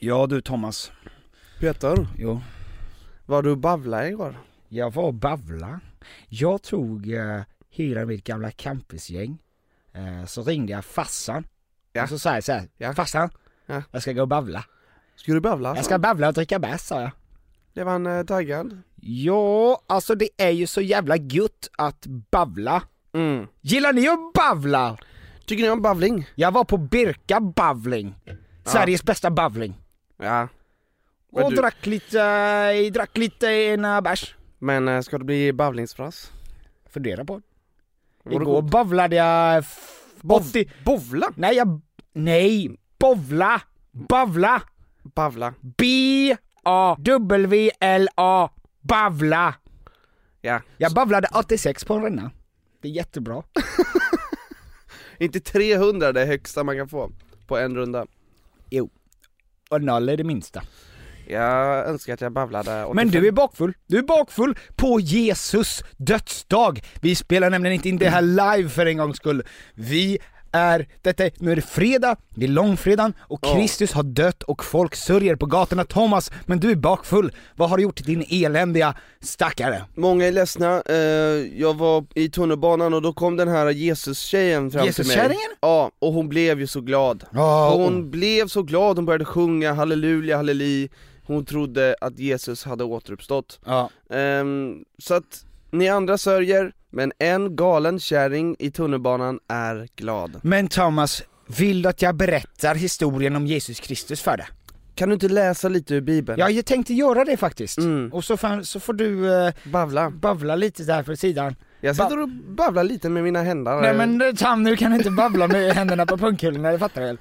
Ja du Thomas. Peter, Jo. var du bavla igår? Jag var och bavla. Jag tog eh, hela mitt gamla campusgäng. Eh, så ringde jag farsan. Ja. Och så sa jag så här, Ja. farsan, Ja. jag ska gå och bavla. Ska du bavla? Jag ska bavla och dricka bärs sa jag. Det var en eh, taggad. Ja, alltså det är ju så jävla gött att bavla. Mm. Gillar ni att bavla? Tycker ni om bavling? Jag var på Birka bavling. Sveriges bästa bavling. Ja. Men Och du- drack lite, eh, drack lite ena bärs. Men eh, ska det bli bavlingsfras? Fundera på. Var det Igår gott? bavlade jag Bov- 80... Bovla? Nej, jag... Nej! Bovla! Bavla! Bavla. B-A-W-L-A. Bavla! Ja. Jag bavlade 86 på en ränna. Det är jättebra. Inte 300 det högsta man kan få på en runda. Jo. Och noll är det minsta. Jag önskar att jag bavlade 85. Men du är bakfull. Du är bakfull på Jesus dödsdag. Vi spelar nämligen inte in det här live för en gångs skull. Vi är, detta är, nu är det fredag, det är långfredagen och Ja. Kristus har dött och folk sörjer på gatorna. Thomas, men du är bakfull. Vad har du gjort din eländiga stackare? Många är ledsna, eh, jag var i tunnelbanan och då kom den här Jesus-tjejen fram till mig Jesus-kärringen? Ja, och hon blev ju så glad Ja, Hon blev så glad, hon började sjunga halleluja, halleli Hon trodde att Jesus hade återuppstått Ja. Ehm, Så att, ni andra sörjer, men en galen kärring i tunnelbanan är glad Men Thomas, vill du att jag berättar historien om Jesus Kristus för dig? Kan du inte läsa lite ur bibeln? Ja, jag tänkte göra det faktiskt. Mm. Och så, fan, så får du eh, Bavla bavla lite där på sidan. Jag sitter och babblar lite med mina händer Nej men eh, Tam, nu kan du inte babbla med händerna på pungkulorna, det fattar du väl?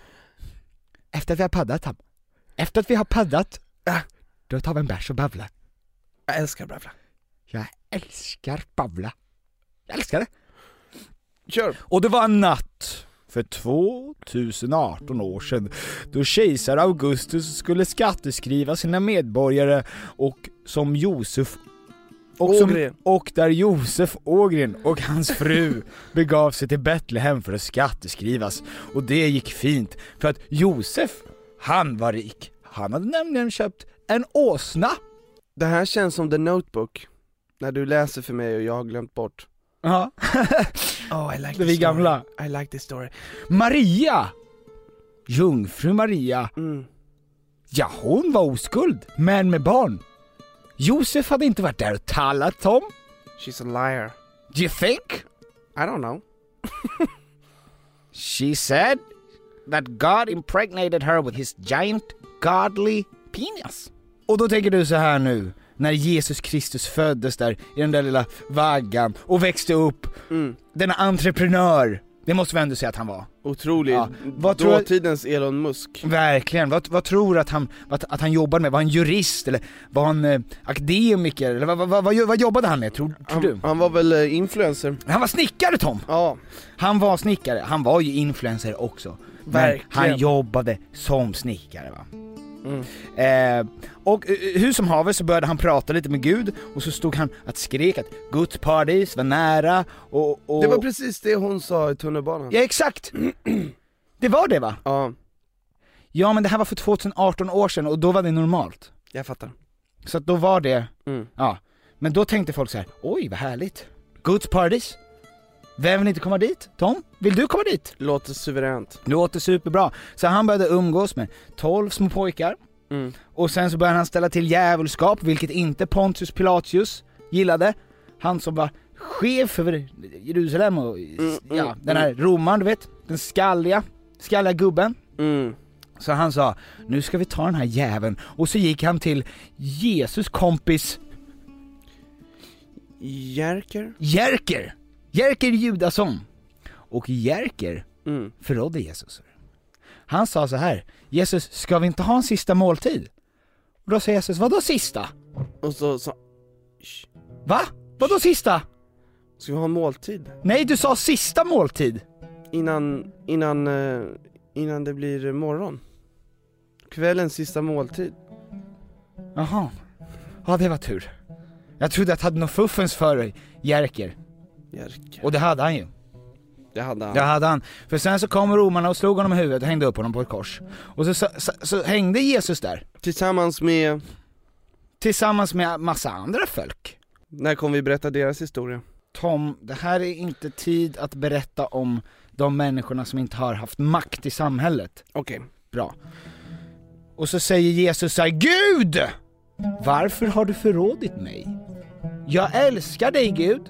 Efter att vi har paddat Tam, efter att vi har paddat, Ja. då tar vi en bärs och babblar. Jag älskar bavla Jag älskar babbla. Jag älskar det. Kör! Och det var en natt för 2018 år sedan då kejsar Augustus skulle skatteskriva sina medborgare och som Josef och, som, och där Josef Ågren och hans fru begav sig till Betlehem för att skatteskrivas. Och det gick fint, för att Josef, han var rik. Han hade nämligen köpt en åsna. Det här känns som the notebook När du läser för mig och jag har glömt bort Ja. Oh I like Det är vi gamla. I like this story Maria! Jungfru Maria mm. Ja, hon var oskuld, men med barn. Josef hade inte varit där och tallat Tom. She's a liar Do you think? I don't know She said that God impregnated her with his giant godly penis. Och då tänker du så här nu, när Jesus Kristus föddes där i den där lilla vaggan och växte upp, mm. denna entreprenör, det måste vi ändå säga att han var. Otrolig, Ja. Vad tror dåtidens Elon Musk Verkligen, vad, vad tror du att han, att, att han jobbade med? Var han jurist eller var han eh, akademiker eller vad, vad, vad, vad, jobbade han med tror, tror du? han, han var väl eh, influencer? Han var snickare Tom! Ja, Han var snickare, han var ju influencer också. Men Verkligen. han jobbade som snickare va. Mm. Eh, och eh, hur som haver så började han prata lite med Gud och så stod han att skrek att Guds paradis var nära och... och... Det var precis det hon sa i tunnelbanan. Ja exakt! Det var det va? Ja, Ja men det här var för 2018 år sedan och då var det normalt. jag fattar. Så att då var det, Mm. ja. Men då tänkte folk så här: oj vad härligt. Guds paradis. Vem vill inte komma dit? Tom, vill du komma dit? Låter suveränt. Låter superbra. Så han började umgås med 12 små pojkar, Mm. och sen så började han ställa till djävulskap, vilket inte Pontius Pilatius gillade. Han som var chef över Jerusalem och, Mm, ja, mm, den här romaren du vet, den skalliga, skalliga gubben. Mm. Så han sa, nu ska vi ta den här jäveln, och så gick han till Jesus kompis Jerker? Jerker, Jerker Judasson. Och Jerker Mm. förrådde Jesus. Han sa så här, Jesus, ska vi inte ha en sista måltid? Och då sa Jesus, vadå sista? Och så sa, Va? Vadå sista? ska vi ha en måltid? Nej, du sa sista måltid! Innan, innan, eh, innan det blir morgon. Kvällens sista måltid. Jaha. Ja, det var tur. Jag trodde att jag hade något fuffens för dig, Jerker. Jerker. Och det hade han ju. Det hade han. Det hade han. För sen så kom romarna och slog honom i huvudet och hängde upp honom på ett kors. Och så, så, så, så hängde Jesus där, Tillsammans med, tillsammans med massa andra folk. när kommer vi berätta deras historia? Tom, det här är inte tid att berätta om de människorna som inte har haft makt i samhället. Okej. Bra. Och så säger Jesus så här, Gud! Varför har du förrådit mig? Jag älskar dig Gud.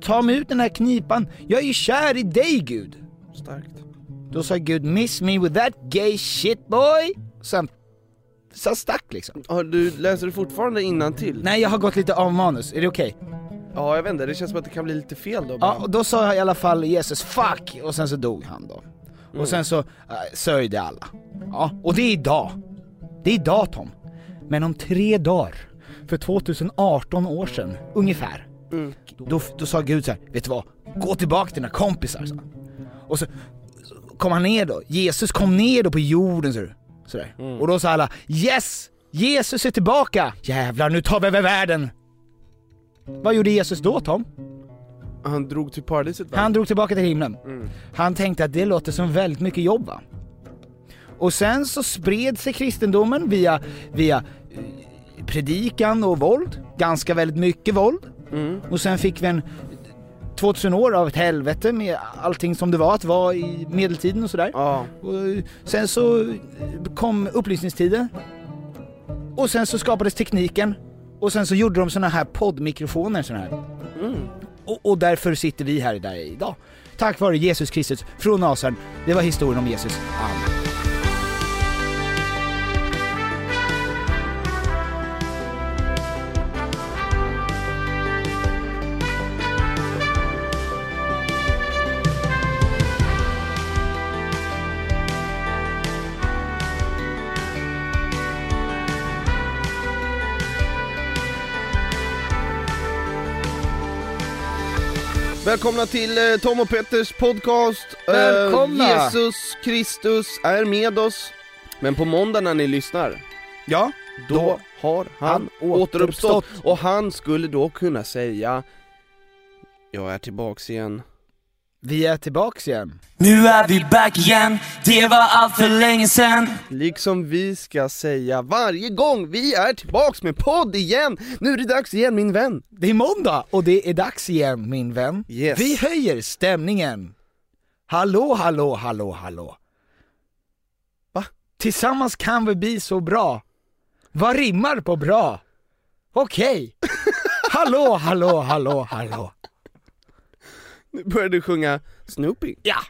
Ta mig ut den här knipan, jag är ju kär i dig Gud. Starkt. Då sa Gud, miss me with that gay shit boy. Sen, sen stack liksom. Har du, läser du fortfarande till? Nej jag har gått lite av manus, är det okej? Ja jag vet inte, det känns som att det kan bli lite fel då bara. Ja, och då sa jag i alla fall Jesus, fuck! Och sen så dog han då. Och sen så äh, sörjde alla. Ja, och det är idag. Det är idag Tom. Men om tre dagar, för 2018 år sedan, ungefär, då, då sa Gud så här, vet du vad? Gå tillbaka till dina kompisar, sa han. Och så så kom han ner då, Jesus kom ner då på jorden så, sådär. Och då sa alla, yes! Jesus är tillbaka! Jävlar, nu tar vi över världen! Vad gjorde Jesus då Tom? Han drog till paradiset va? Han drog tillbaka till himlen. Han tänkte att det låter som väldigt mycket jobb va? Och sen så spred sig kristendomen via, via eh, predikan och våld, ganska väldigt mycket våld. Och sen fick vi en 2000 år av ett helvete med allting som det var att vara i medeltiden och sådär. Ja. Och sen så kom upplysningstiden. Och sen så skapades tekniken. Och sen så gjorde de såna här poddmikrofoner såna här. Och, och därför sitter vi här där idag. Tack vare Jesus Kristus från Nasaret. Det var historien om Jesus. Amen. Välkomna till eh, Tom och Petters podcast. Eh, Välkomna! Jesus Kristus är med oss. Men på måndag när ni lyssnar, Ja, då, har han, han återuppstått. återuppstått. Och han skulle då kunna säga Jag är tillbaks igen. Vi är tillbaks igen. Nu är vi back igen, det var allt för länge sen Liksom vi ska säga varje gång vi är tillbaks med podd igen. Nu är det dags igen min vän. Det är måndag och det är dags igen min vän. Yes. Vi höjer stämningen. Hallå, hallå, hallå, hallå. Va? Tillsammans kan vi bli så bra. Vad rimmar på bra? Okej. hallå, hallå, hallå, hallå. Nu börjar du sjunga Snoopy. Ja,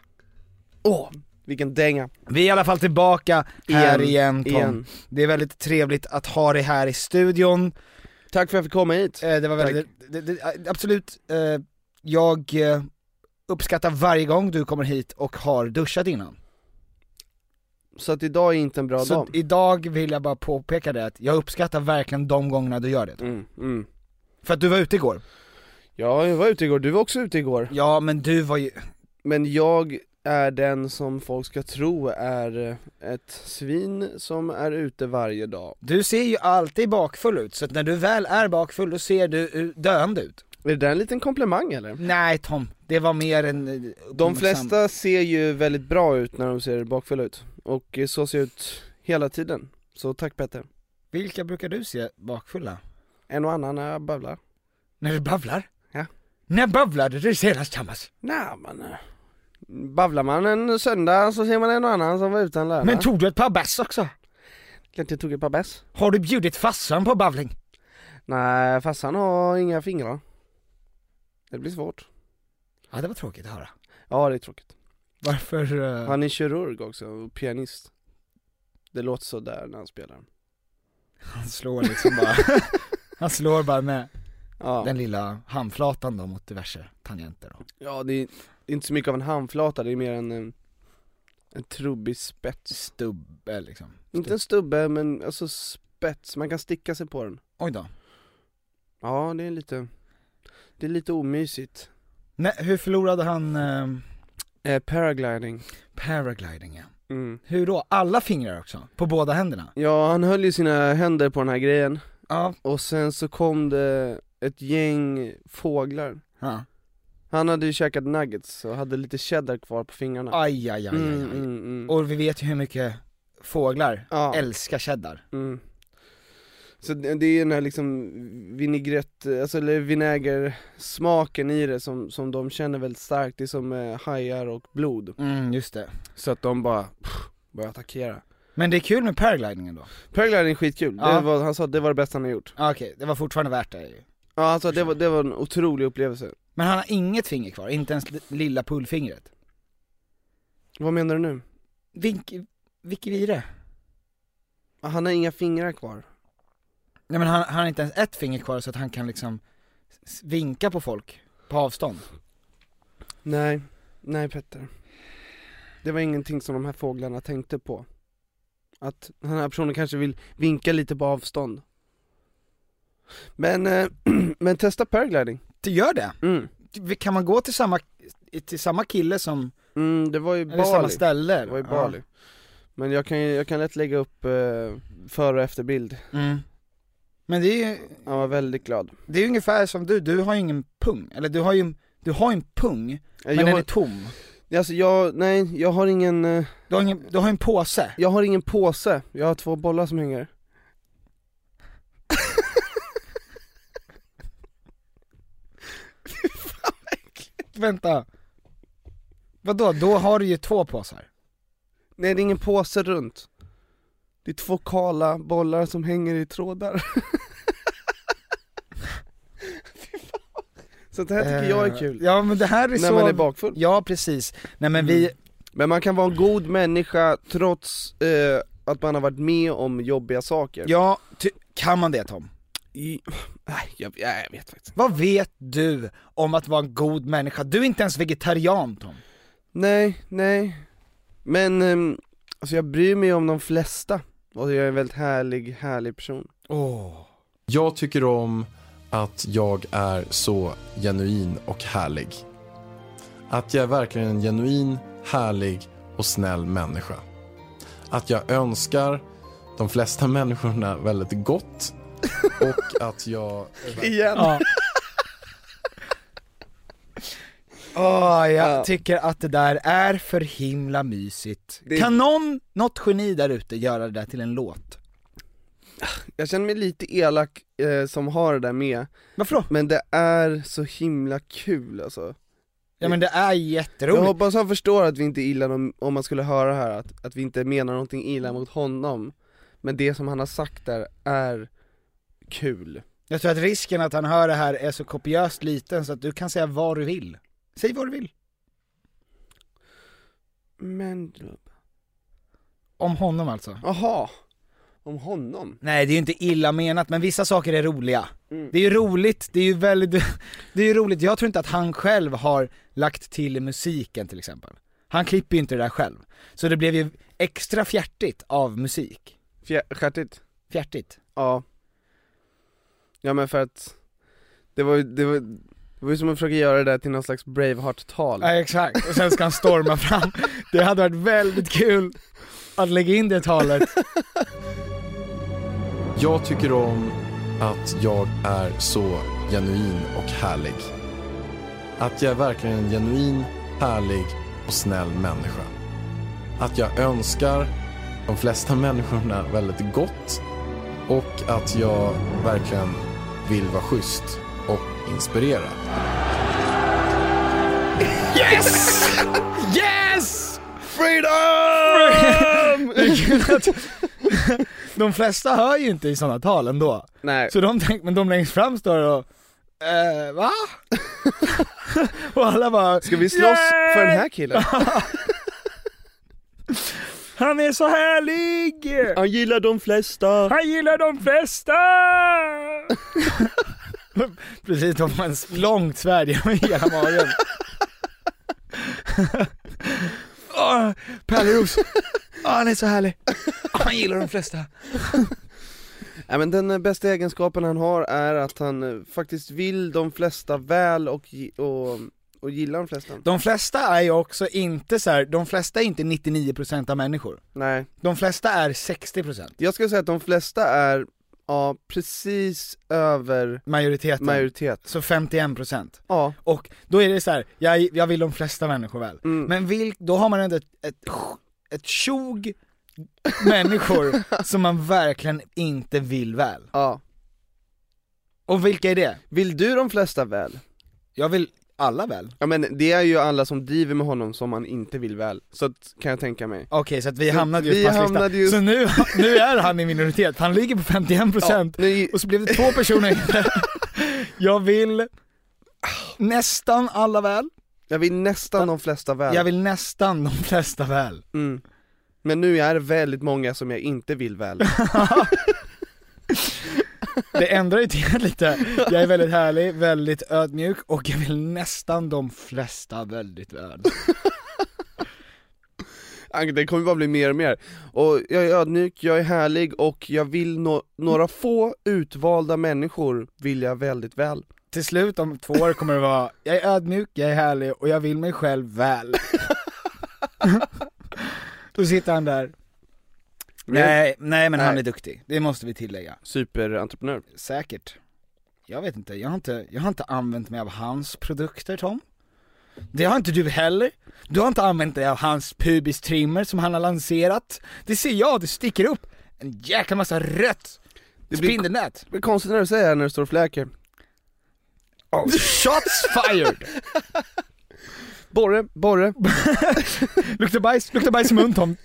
Åh, vilken dänga. vi är i alla fall tillbaka här igen, Tom. igen. Det är väldigt trevligt att ha dig här i studion. Tack för att jag fick komma hit. Eh, det var väldigt, det, det, absolut, eh, jag eh, uppskattar varje gång du kommer hit och har duschat innan. Så att idag är inte en bra Så dag. idag vill jag bara påpeka det att jag uppskattar verkligen de gångerna du gör det. Mm, mm. För att du var ute igår. Ja, jag var ute igår, du var också ute igår. Ja men du var ju, Men jag är den som folk ska tro är eh, ett svin som är ute varje dag. Du ser ju alltid bakfull ut, så att när du väl är bakfull då ser du döende ut. Är det där en liten komplimang eller? Nej Tom, det var mer en... eh, De flesta ser ju väldigt bra ut när de ser bakfulla ut, och eh, så ser jag ut hela tiden. Så tack Petter. Vilka brukar du se bakfulla? En och annan när jag babblar. När du babblar? När bavlade du senast Thomas? Nej men, eh, babblar man en söndag så ser man en och annan som var utan lärare. Men tog du ett par bärs också? Klart jag tog ett par bärs. Har du bjudit farsan på bavling? Nej, farsan har inga fingrar. Det blir svårt. Ja det var tråkigt att höra. Ja det är tråkigt. Varför? eh, Han är kirurg också, och pianist. Det låter så där när han spelar. Han slår liksom bara, han slår bara med Ja, den lilla handflatan då mot diverse tangenter då. ja det är inte så mycket av en handflata, det är mer en, en, en trubbig spets. Stubbe liksom. Inte en stubbe, men alltså spets, man kan sticka sig på den. Oj då. Ja, det är lite, det är lite omysigt. Nej, hur förlorade han eh, Eh, paragliding. paragliding ja. Mm. Hur då? Alla fingrar också? På båda händerna? Ja, han höll ju sina händer på den här grejen, Ja. och sen så kom det ett gäng fåglar. ja. Han hade ju käkat nuggets och hade lite cheddar kvar på fingrarna. Aj, aj, aj, aj, aj. Mm, mm, mm. Och vi vet ju hur mycket fåglar ja. älskar cheddar. Mm. Så det det är den här liksom vinägrett, alltså eller vinägersmaken i det som, som de känner väldigt starkt, det är som eh, hajar och blod. Mm, just det. Så att de bara pff, börjar attackera. Men det är kul med paraglidingen då? Paragliding är skitkul, Ja. det var, han sa att det var det bästa han har gjort. Ah, Okej, det var fortfarande värt det ju. Ja alltså det var, det var en otrolig upplevelse. Men han har inget finger kvar, inte ens det lilla pullfingret. Vad menar du nu? Vink, vilken vire? Han har inga fingrar kvar. Nej men han, han har inte ens ett finger kvar så att han kan liksom vinka på folk på avstånd. Nej, nej Petter. Det var ingenting som de här fåglarna tänkte på. Att den här personen kanske vill vinka lite på avstånd. Men, eh, men testa paragliding. Det gör det? Mm. Kan man gå till samma, till samma kille som, Mm, det var ju eller samma Bali. ställe? Det var ju Ja. Bali. Men jag kan, jag kan lätt lägga upp eh, före och efterbild. Mm. Men det är ju, Han var väldigt glad. det är ju ungefär som du, du har ju ingen pung, eller du har ju, du har ju en pung, men jag, den har, är tom. alltså jag, nej, jag har ingen, eh, Du har, ingen, du har en påse. jag har ingen påse. Jag har två bollar som hänger. Vänta. Vadå, då har du ju två påsar? Nej det är ingen påse runt. Det är två kala bollar som hänger i trådar. Så det här tycker jag är kul. Eh, Ja men det här är när så... man är bakfull. Ja precis. Nej men vi, Men man kan vara en god människa trots eh, att man har varit med om jobbiga saker. ja, ty, kan man det Tom? I, nej, jag, jag vet faktiskt Vad vet du om att vara en god människa? Du är inte ens vegetarian Tom. Nej, nej. Men, ehm, alltså jag bryr mig om de flesta. Och jag är en väldigt härlig, härlig person. Åh. Jag tycker om att jag är så genuin och härlig. Att jag är verkligen en genuin, härlig och snäll människa. Att jag önskar de flesta människorna väldigt gott och att jag... Igen! Ja. Åh, jag Ja. tycker att det där är för himla mysigt. Det- Kan någon, något geni där ute göra det där till en låt? Jag känner mig lite elak eh, som har det där med, Varför då? men det är så himla kul alltså. Ja men det är Jag jätteroligt. hoppas han förstår att vi inte är illa om, om man skulle höra här, att, att vi inte menar någonting illa mot honom. Men det som han har sagt där är kul. Jag tror att risken att han hör det här är så kopiöst liten så att du kan säga vad du vill. Säg vad du vill. Men, Om honom alltså. aha om honom? Nej det är ju inte illa menat men vissa saker är roliga. Mm. Det är ju roligt, det är ju väldigt, det är ju roligt, jag tror inte att han själv har lagt till musiken till exempel. Han klipper ju inte det där själv. Så det blev ju extra fjärtigt av musik. Fjär- Stjärtigt? Fjärtigt. Ja Ja men för att Det var ju, det var Det var ju som att försöka göra det där till någon slags Braveheart-tal Ja exakt, och sen ska han storma fram. Det hade varit väldigt kul att lägga in det talet. Jag tycker om att jag är så genuin och härlig. Att jag är verkligen en genuin, härlig och snäll människa. Att jag önskar de flesta människorna väldigt gott och att jag verkligen vill vara schysst och inspirera. Yes! Yes! Freedom! De flesta hör ju inte i sådana tal ändå. Nej, Så de tänker, men de längst fram står och, eh, va? och alla bara, ska vi slåss för den här killen? Han är så härlig! Han gillar de flesta Han gillar de flesta! Precis, de har ett långt svärd genom hela magen. Pärleros, Åh, han är så härlig. Han gillar de flesta. Nej men den eh, bästa egenskapen han har är att han eh, faktiskt vill de flesta väl och, och, och gillar de flesta De flesta är ju också inte så här, de flesta är inte 99% av människor. Nej, De flesta är 60% jag skulle säga att de flesta är, ja precis över majoriteten. majoritet så 51%. Ja, Och då är det så här, jag, jag vill de flesta människor väl. mm. Men vil, då har man ändå ett, ett, ett tjog människor som man verkligen inte vill väl. ja Och vilka är det? Vill du de flesta väl? Jag vill alla väl. Ja men det är ju alla som driver med honom som man inte vill väl, så att, kan jag tänka mig Okej, så att vi Så hamnade vi just på hamnade just- Så nu, nu är han i minoritet, han ligger på 51% ja, nu, och så blev det två personer. Jag vill nästan alla väl, Jag vill nästan de flesta väl jag vill nästan de flesta väl. mm. Men nu är det väldigt många som jag inte vill väl Det ändrar ju till lite, jag är väldigt härlig, väldigt ödmjuk och jag vill nästan de flesta väldigt väl. Det kommer bara bli mer och mer. Och jag är ödmjuk, jag är härlig och jag vill nå, några få utvalda människor vill jag väldigt väl. Till slut om två år kommer det vara, jag är ödmjuk, jag är härlig och jag vill mig själv väl. Då sitter han där. Nej, nej men han Nej. är duktig, det måste vi tillägga. Superentreprenör. Säkert. Jag vet inte, jag har inte, jag har inte använt mig av hans produkter Tom. Det har inte du heller. Du har inte använt dig av hans pubistrimmer som han har lanserat. Det ser jag, det sticker upp en jäkla massa rött Det blir- spindelnät. Det blir konstigt när du säger det när du står och fläker. Oh, shots fired! Borre, borre. luktar bajs, luktar bajs i mun Tom.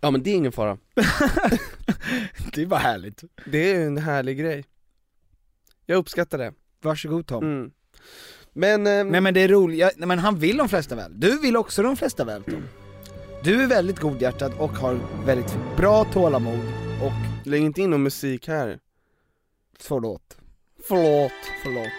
Ja men det är ingen fara. Det är bara härligt. Det är en härlig grej. Jag uppskattar det. Varsågod Tom. Mm. Men, ehm, Nej men det är roligt, nej, men han vill de flesta väl. Du vill också de flesta väl Tom. Du är väldigt godhjärtad och har väldigt bra tålamod och lägg inte in någon musik här. förlåt. Förlåt. Förlåt.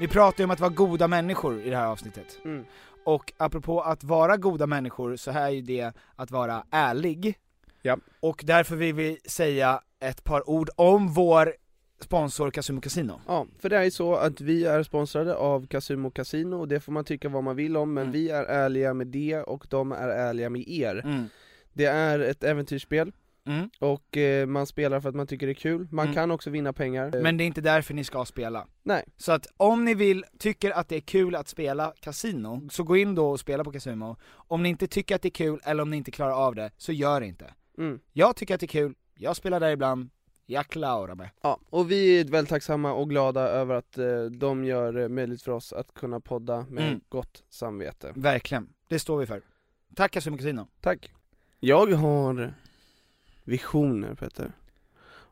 Vi pratar ju om att vara goda människor i det här avsnittet. Mm. Och apropå att vara goda människor så här är ju det att vara ärlig. Ja. Och därför vill vi säga ett par ord om vår sponsor Casumo Casino. Ja, för det är ju så att vi är sponsrade av Casumo Casino och det får man tycka vad man vill om men Mm. vi är ärliga med det och de är ärliga med er. Mm. Det är ett äventyrsspel Mm. och eh, man spelar för att man tycker det är kul, man Mm. kan också vinna pengar. Men det är inte därför ni ska spela. Nej. Så att om ni vill, tycker att det är kul att spela kasino, så gå in då och spela på kasino. Om ni inte tycker att det är kul, eller om ni inte klarar av det, så gör det inte. Mm. Jag tycker att det är kul, jag spelar där ibland, jag klarar mig. Ja, och vi är väldigt tacksamma och glada över att eh, de gör det möjligt för oss att kunna podda med Mm. gott samvete. Verkligen, det står vi för. Tack Casino Casino. Tack. Jag har visioner Petter.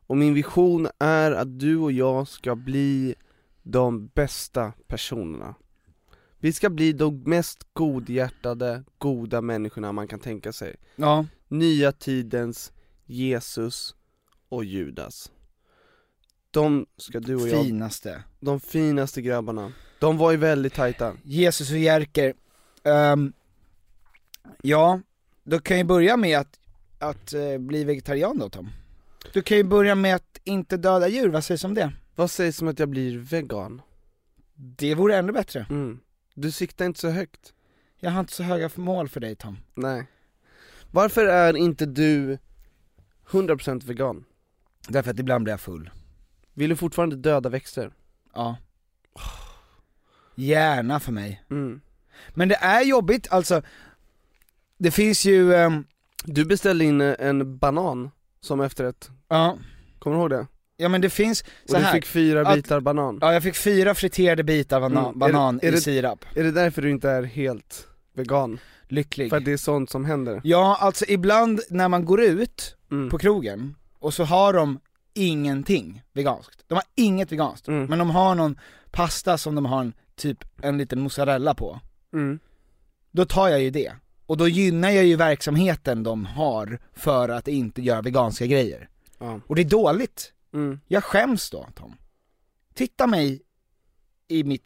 Och min vision är att du och jag ska bli de bästa personerna. Vi ska bli de mest godhjärtade, goda människorna man kan tänka sig. Ja. Nya tidens Jesus och Judas. De ska du och jag, Finaste. de finaste grabbarna. De var ju väldigt tajta. Jesus och Jerker. Ehm, ja, då kan jag börja med att, att eh, bli vegetarian då Tom. Du kan ju börja med att inte döda djur, vad sägs om det? Vad sägs om att jag blir vegan? Det vore ännu bättre. Mm. Du siktar inte så högt. Jag har inte så höga mål för dig Tom. Nej. Varför är inte du 100% vegan? Därför att ibland blir jag full. Vill du fortfarande döda växter? Ja. Gärna för mig. Mm. Men det är jobbigt, alltså, det finns ju, ehm, Du beställde in eh, en banan som efterrätt, ja, kommer du ihåg det? ja men det finns, Och så du här. fick fyra att- bitar banan. ja jag fick fyra friterade bitar bana- Mm, är det- banan är i det- sirap. Är det därför du inte är helt vegan? Lycklig. För att det är sånt som händer? Ja, alltså ibland när man går ut Mm. på krogen, och så har de ingenting veganskt. De har inget veganskt, Mm. men de har någon pasta som de har en, typ en liten mozzarella på. Mm. Då tar jag ju det. Och då gynnar jag ju verksamheten de har för att inte göra veganska grejer. Ja. Och det är dåligt. Mm. Jag skäms då Tom. Titta mig i mitt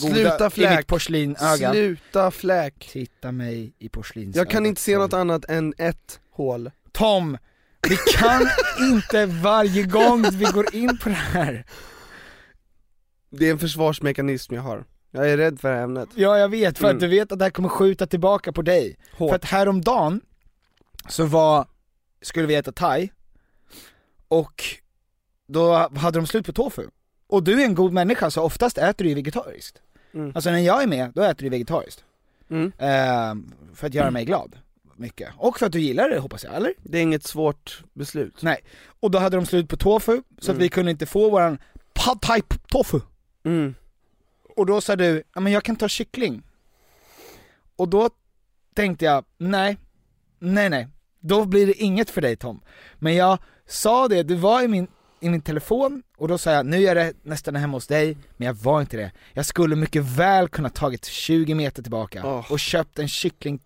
goda, Sluta i fläk. mitt porslinöga. Sluta fläk! Titta mig i porslinsögat. Jag kan inte se något annat än ett hål. Tom, vi kan inte varje gång vi går in på det här. Det är en försvarsmekanism jag har. Jag är rädd för det här ämnet. Ja jag vet, för Mm. att du vet att det här kommer skjuta tillbaka på dig. Hårt. För att häromdagen så var, skulle vi äta thai, och då hade de slut på tofu. Och du är en god människa så oftast äter du ju vegetariskt. Mm. Alltså när jag är med, då äter du vegetariskt. Mm. Eh, för att göra mig glad. Mycket. Och för att du gillar det hoppas jag, eller? Det är inget svårt beslut. Nej. Och då hade de slut på tofu, så att Mm. vi kunde inte få våran pad thai tofu. Och då sa du, ja men jag kan ta kyckling. Och då tänkte jag, nej, nej nej, då blir det inget för dig Tom. Men jag sa det, du var i min, i min telefon, och då sa jag, nu är det nästan hemma hos dig, men jag var inte det. Jag skulle mycket väl kunna tagit 20 meter tillbaka Åh. och köpt en kyckling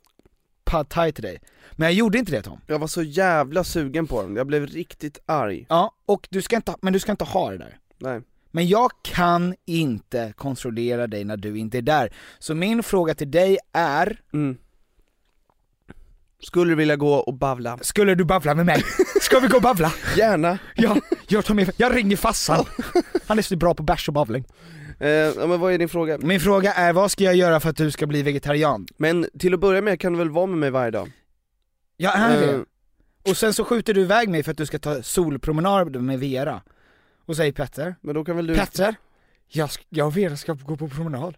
pad thai till dig. Men jag gjorde inte det Tom. Jag var så jävla sugen på den, jag blev riktigt arg. Ja, och du ska inte, men du ska inte ha det där. Nej. Men jag kan inte kontrollera dig när du inte är där. Så min fråga till dig är, Mm. Skulle du vilja gå och bavla? skulle du babbla med mig? Ska vi gå och babbla? Gärna! Ja, jag tar med, jag ringer farsan. Han är så bra på bärs och bavling. Eh, ja, men vad är din fråga? Min fråga är, vad ska jag göra för att du ska bli vegetarian? Men till att börja med kan du väl vara med mig varje dag? Jag är Eh, det. Och sen så skjuter du iväg mig för att du ska ta solpromenad med Vera. Och säger Petter, Men då kan väl du... Petter, jag, sk- jag och Vera ska gå på promenad.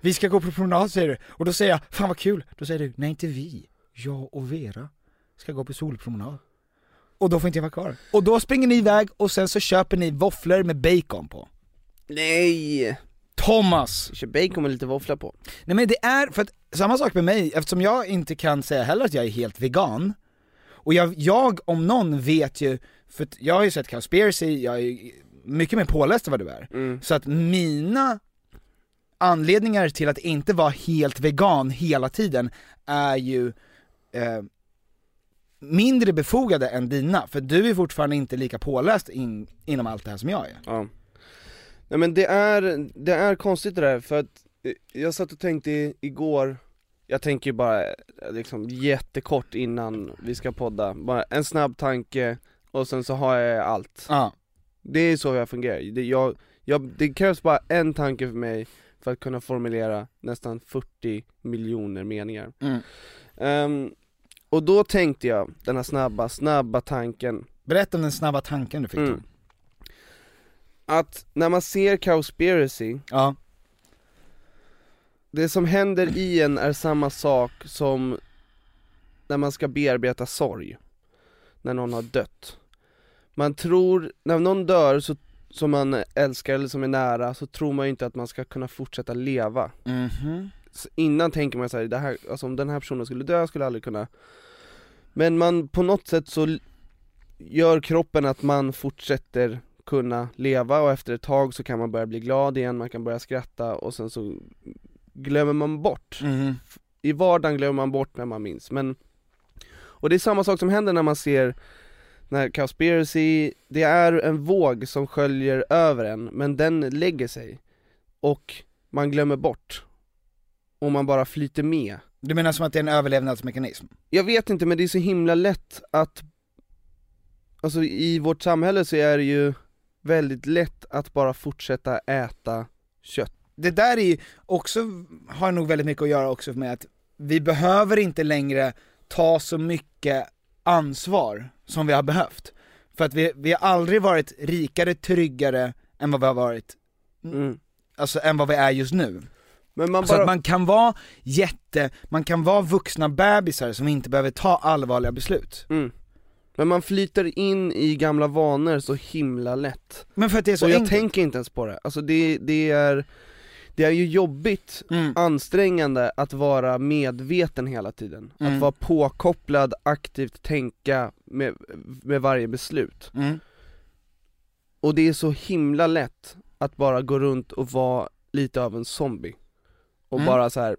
Vi ska gå på promenad säger du. Och då säger jag, fan vad kul. Då säger du, nej inte vi. Jag och Vera ska gå på solpromenad. Och då får inte jag vara kvar. Och då springer ni iväg och sen så köper ni våfflor med bacon på. Nej! Thomas! Kör bacon med lite våffla på. Nej men det är, för att samma sak med mig, eftersom jag inte kan säga heller att jag är helt vegan, och jag, jag om någon vet ju, för jag har ju sett Cowspiracy, jag är mycket mer påläst än vad du är, Mm. så att mina anledningar till att inte vara helt vegan hela tiden är ju eh, mindre befogade än dina, för du är fortfarande inte lika påläst in, inom allt det här som jag är. Ja. Nej men det är, det är konstigt det där för att eh, jag satt och tänkte igår Jag tänker ju bara eh, liksom jättekort innan vi ska podda, bara en snabb tanke och sen så har jag allt Ja. Det är så jag fungerar, det, jag, jag, det krävs bara en tanke för mig för att kunna formulera nästan 40 miljoner meningar Mm. Ehm, Och då tänkte jag, den här snabba, snabba tanken Berätta om den snabba tanken du fick Mm. Att när man ser Cowspiracy Ja. Det som händer i en är samma sak som när man ska bearbeta sorg När någon har dött Man tror, när någon dör så, som man älskar eller som är nära så tror man ju inte att man ska kunna fortsätta leva Mhm. Så Innan tänker man såhär, det här, alltså om den här personen skulle dö skulle jag aldrig kunna Men man, på något sätt så gör kroppen att man fortsätter kunna leva och efter ett tag så kan man börja bli glad igen, man kan börja skratta och sen så glömmer man bort Mhm. I vardagen glömmer man bort när man minns, men Och det är samma sak som händer när man ser när Cowspiracy, det är en våg som sköljer över en, men den lägger sig Och man glömmer bort Och man bara flyter med Du menar som att det är en överlevnadsmekanism? Jag vet inte men det är så himla lätt att alltså i vårt samhälle så är det ju väldigt lätt att bara fortsätta äta kött. Det där är ju också, har nog väldigt mycket att göra också med att vi behöver inte längre ta så mycket ansvar som vi har behövt. För att vi, vi har aldrig varit rikare, tryggare än vad vi har varit, Mm. alltså än vad vi är just nu. Men man Så bara, att man kan vara jätte, man kan vara vuxna bebisar som inte behöver ta allvarliga beslut. mm. Men man flyter in i gamla vanor så himla lätt. Men för att det är så och jag enkelt. tänker inte ens på det, alltså det, det är det är ju jobbigt, Mm. ansträngande att vara medveten hela tiden. Mm. Att vara påkopplad, aktivt tänka med, med varje beslut. Mm. Och det är så himla lätt att bara gå runt och vara lite av en zombie. Och Mm. bara så här.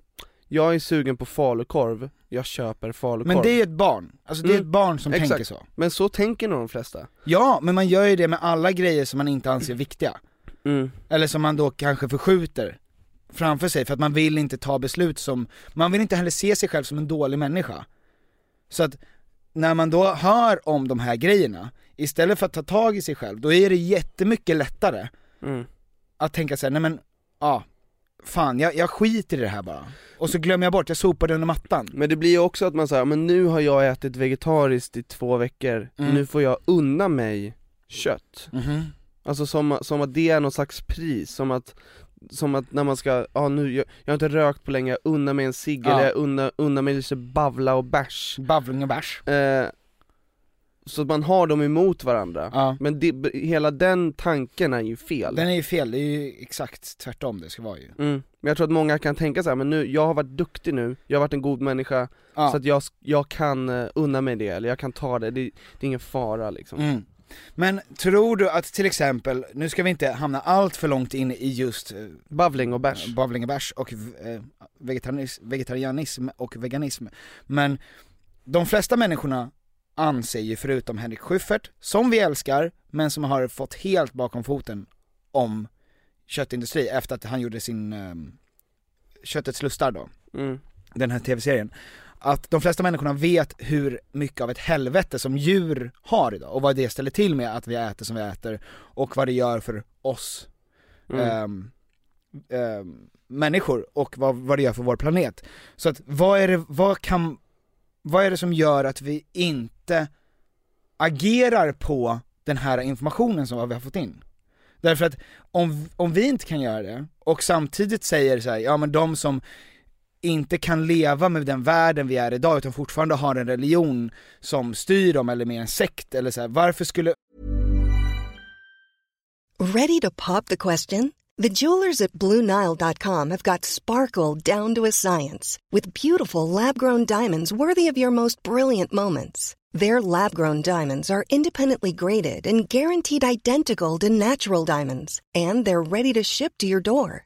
jag är sugen på falukorv, jag köper falukorv. Men det är ju ett barn, alltså det är Mm. ett barn som Exakt. tänker så. Men så tänker nog de flesta. Ja, men man gör ju det med alla grejer som man inte anser viktiga. Mm. Eller som man då kanske förskjuter framför sig för att man vill inte ta beslut som, man vill inte heller se sig själv som en dålig människa. Så att när man då hör om de här grejerna, istället för att ta tag i sig själv, då är det jättemycket lättare Mm. att tänka sig, nej men, ja, fan jag, jag skiter i det här bara. Och så glömmer jag bort, jag sopar det under mattan. Men det blir ju också att man säger, men nu har jag ätit vegetariskt i två veckor, Mm. nu får jag unna mig kött. Mhm. Alltså som, som att det är någon slags pris, som att som att när man ska, ja nu, jag, jag har inte rökt på länge, jag unnar mig en cigg Ja. eller jag unnar, unnar mig lite bavla och bärs Bavling och bärs. eh, Så att man har dem emot varandra, Ja. men det, hela den tanken är ju fel Den är ju fel, det är ju exakt tvärtom det ska vara ju. mm. Men jag tror att många kan tänka så här, men nu, jag har varit duktig nu, jag har varit en god människa, Ja. så att jag, jag kan uh, unna mig det, eller jag kan ta det, det, det är ingen fara liksom Mm. Men tror du att till exempel, nu ska vi inte hamna allt för långt in i just eh, Bavling och bärs. bavling och bärs och eh, vegetarianism, vegetarianism och veganism, men de flesta människorna anser ju förutom Henrik Schyffert, som vi älskar, men som har fått helt bakom foten om köttindustri efter att han gjorde sin eh, Köttets lustar då, mm. den här tv-serien, att de flesta människorna vet hur mycket av ett helvete som djur har idag och vad det ställer till med att vi äter som vi äter och vad det gör för oss Mm. ehm, ehm, människor och vad, vad det gör för vår planet. Så att vad är det, vad kan, vad är det som gör att vi inte agerar på den här informationen som vi har fått in? Därför att om, om vi inte kan göra det, och samtidigt säger så här, ja men de som inte kan leva med den världen vi är idag utan fortfarande har en religion som styr dem eller mer en sekt eller så här, varför skulle Ready to pop the question? The jewelers at BlueNile.com have got sparkle down to a science with beautiful lab grown diamonds worthy of your most brilliant moments. Their lab grown diamonds are independently graded and guaranteed identical to natural diamonds, and they're ready to ship to your door.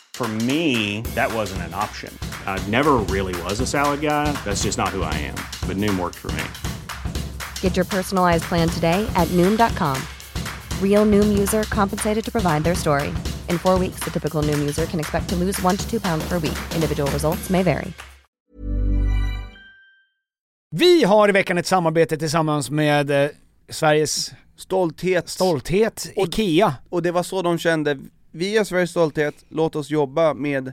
For me, that wasn't an option. I never really was a salad guy. That's just not who I am. But Noom worked for me. Get your personalized plan today at Noom.com. Real Noom user compensated to provide their story. In four weeks, the typical Noom user can expect to lose one to two pounds per week. Individual results may vary. Vi har i veckan ett samarbete tillsammans med eh, Sveriges Stolthet stolthet, Och- IKEA. Och det var så de kände, vi är Sveriges stolthet, låt oss jobba med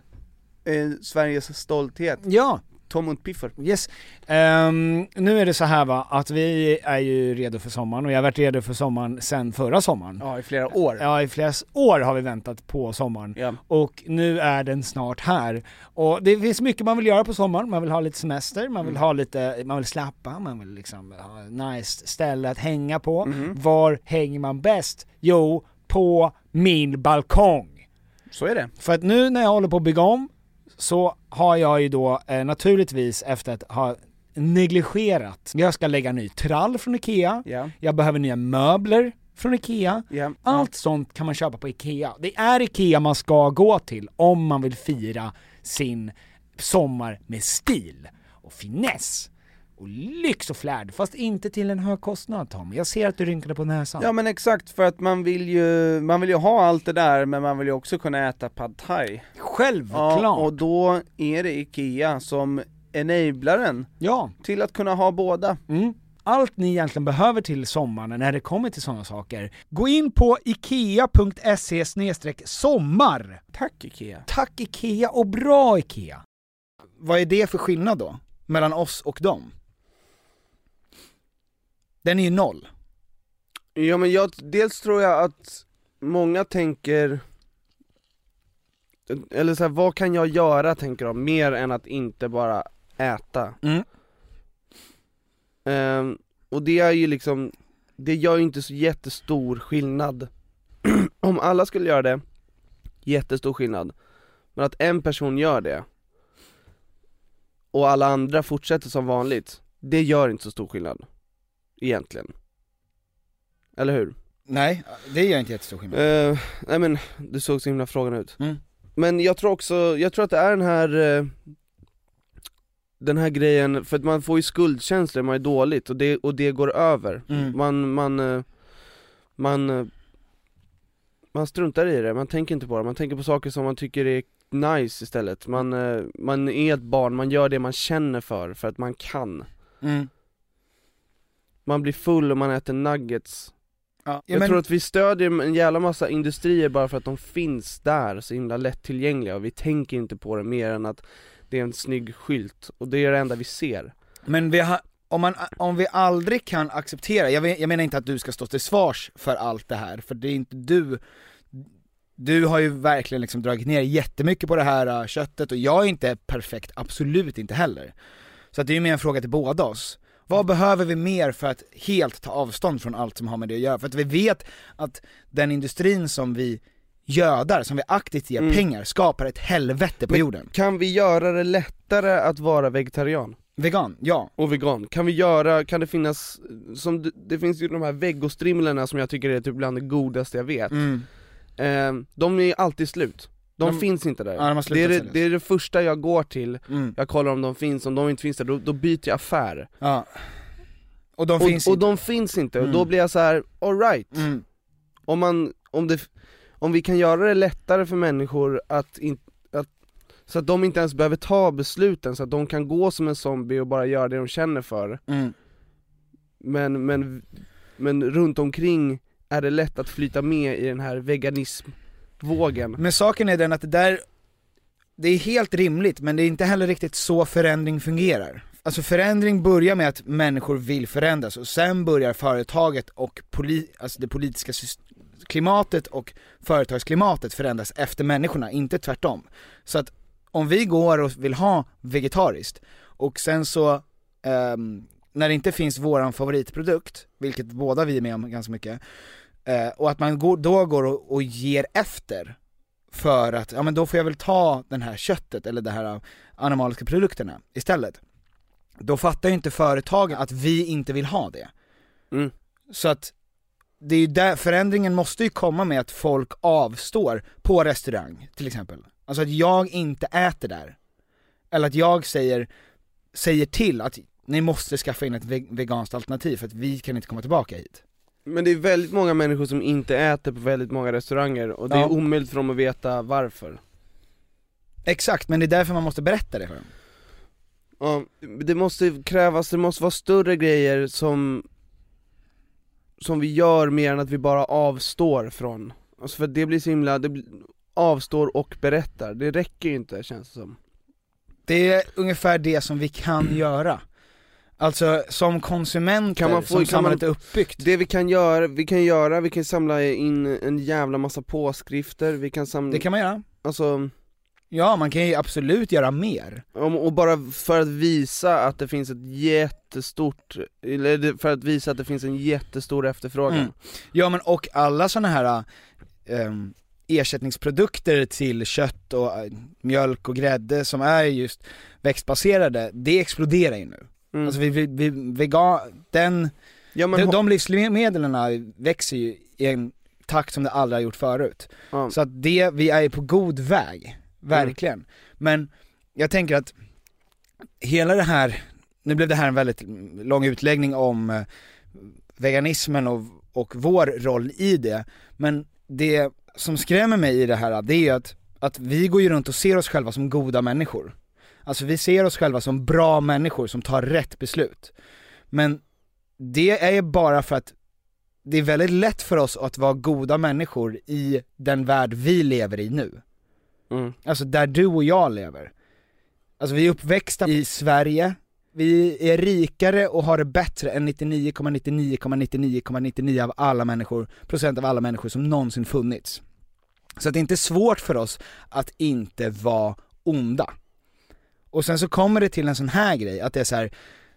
eh, Sveriges stolthet Ja, Tom und Piffer. Yes. Ehm, nu är det så här va, att vi är ju redo för sommaren och jag har varit redo för sommaren sen förra sommaren. Ja, i flera år. Ja, i flera år har vi väntat på sommaren. Ja. Och nu är den snart här. Och det finns mycket man vill göra på sommaren, man vill ha lite semester, man vill Mm. ha lite, man vill slappa, man vill liksom ha nice ställe att hänga på. Mhm. Var hänger man bäst? Jo, på min balkong. Så är det. För att nu när jag håller på att bygga om så har jag ju då eh, naturligtvis efter att ha negligerat, jag ska lägga ny trall från IKEA, Ja. jag behöver nya möbler från IKEA, Ja. allt sånt kan man köpa på IKEA. Det är IKEA man ska gå till om man vill fira sin sommar med stil och finess och lyx och flärd, fast inte till en hög kostnad Tom. Jag ser att du rynkade på näsan. Ja men exakt, för att man vill ju, man vill ju ha allt det där men man vill ju också kunna äta pad thai. Självklart! Ja, och då är det IKEA som enablaren Ja. till att kunna ha båda. Mm. Allt ni egentligen behöver till sommaren när det kommer till sådana saker, gå in på ikea.se sommar. Tack IKEA. Tack IKEA och bra IKEA. Vad är det för skillnad då? Mellan oss och dem? Den är ju noll. Ja men jag, dels tror jag att många tänker Eller så här, vad kan jag göra tänker de, mer än att inte bara äta Mm. Ehm, Och det är ju liksom, det gör ju inte så jättestor skillnad Om alla skulle göra det, jättestor skillnad Men att en person gör det Och alla andra fortsätter som vanligt, det gör inte så stor skillnad Egentligen Eller hur? Nej, det gör inte jättestor skillnad. Eh, nej men, du såg så himla frågande ut Mm. Men jag tror också, jag tror att det är den här eh, Den här grejen, för att man får ju skuldkänslor, man är dåligt och det, och det går över Mm. Man, man, eh, man Man struntar i det, man tänker inte på det, man tänker på saker som man tycker är nice istället Man, man är ett barn, man gör det man känner för, för att man kan Mm. Man blir full och man äter nuggets Ja, Jag men, tror att vi stödjer en jävla massa industrier bara för att de finns där, så himla lättillgängliga och vi tänker inte på det mer än att det är en snygg skylt, och det är det enda vi ser men vi har, om, man, om vi aldrig kan acceptera, jag, vet- jag menar inte att du ska stå till svars för allt det här, för det är inte du du har ju verkligen liksom dragit ner jättemycket på det här äh, köttet och jag är inte perfekt, absolut inte heller. Så att det är ju mer en fråga till båda oss. Vad behöver vi mer för att helt ta avstånd från allt som har med det att göra? För att vi vet att den industrin som vi gödar, som vi aktivt ger Mm. pengar, skapar ett helvete på Men- jorden. Kan vi göra det lättare att vara vegetarian? Vegan, ja. Och vegan? Kan vi göra, kan det finnas, som det, finns ju de här vegostrimlorna som jag tycker är typ bland det godaste jag vet Mm. eh, De är alltid slut, de, De- finns inte där Ja, de det, är det, det är det första jag går till, Mm. jag kollar om de finns, om de inte finns där, då, då byter jag affär Ja. Och de och, finns och inte. de finns inte, och Mm. då blir jag så här: alright Mm. om man, om det, om vi kan göra det lättare för människor att, in, att så att de inte ens behöver ta besluten, så att de kan gå som en zombie och bara göra det de känner för Mm. Men, men, men runt omkring är det lätt att flyta med i den här Vågen. Men saken är den att det där, det är helt rimligt men det är inte heller riktigt så förändring fungerar. Alltså förändring börjar med att människor vill förändras och sen börjar företaget och poli, alltså det politiska klimatet och företagsklimatet förändras efter människorna, inte tvärtom. Så att om vi går och vill ha vegetariskt och sen så, ehm, när det inte finns våran favoritprodukt, vilket båda vi är med om ganska mycket, eh, och att man går, då går och, och ger efter för att, ja men då får jag väl ta den här köttet eller de här animaliska produkterna istället. Då fattar ju inte företagen att vi inte vill ha det. Mm. Så att det är ju där, förändringen måste ju komma med att folk avstår på restaurang till exempel. Alltså att jag inte äter där. Eller att jag säger, säger till att ni måste skaffa in ett ve- veganskt alternativ för att vi kan inte komma tillbaka hit. Men det är väldigt många människor som inte äter på väldigt många restauranger, och det Ja. är omöjligt för dem att veta varför Exakt, men det är därför man måste berätta det för dem. Ja, det måste krävas, det måste vara större grejer som Som vi gör mer än att vi bara avstår från Alltså för det blir så himla, det blir, avstår och berättar, det räcker ju inte känns det som Det är ungefär det som vi kan göra. Alltså som konsumenter, Kan man få- som kan samhället man- är uppbyggt. Det vi kan göra, vi kan göra, vi kan samla in en jävla massa påskrifter, vi kan samla, Det kan man göra. alltså, Ja, man kan ju absolut göra mer. och bara för att visa att det finns ett jättestort, eller för att visa att det finns en jättestor efterfrågan. Mm. Ja men och alla sådana här ehm, ersättningsprodukter till kött och eh, mjölk och grädde som är just växtbaserade, det exploderar ju nu. Mm. Alltså vi, vi, vi vegan, den, ja, men de, de livsmedlen växer ju i en takt som det aldrig har gjort förut. ja. Så att det, vi är ju på god väg, verkligen. Men jag tänker att hela det här, nu blev det här en väldigt lång utläggning om eh, veganismen och, och vår roll i det, men det som skrämmer mig i det här, det är ju att, att vi går ju runt och ser oss själva som goda människor. Alltså vi ser oss själva som bra människor som tar rätt beslut. Men det är bara för att det är väldigt lätt för oss att vara goda människor i den värld vi lever i nu. Mm. Alltså där du och jag lever. Alltså vi är uppväxta i Sverige, vi är rikare och har det bättre än 99,99,99,99 av alla människor, procent av alla människor som någonsin funnits. Så att det är inte svårt för oss att inte vara onda. Och sen så kommer det till en sån här grej, att det är så här,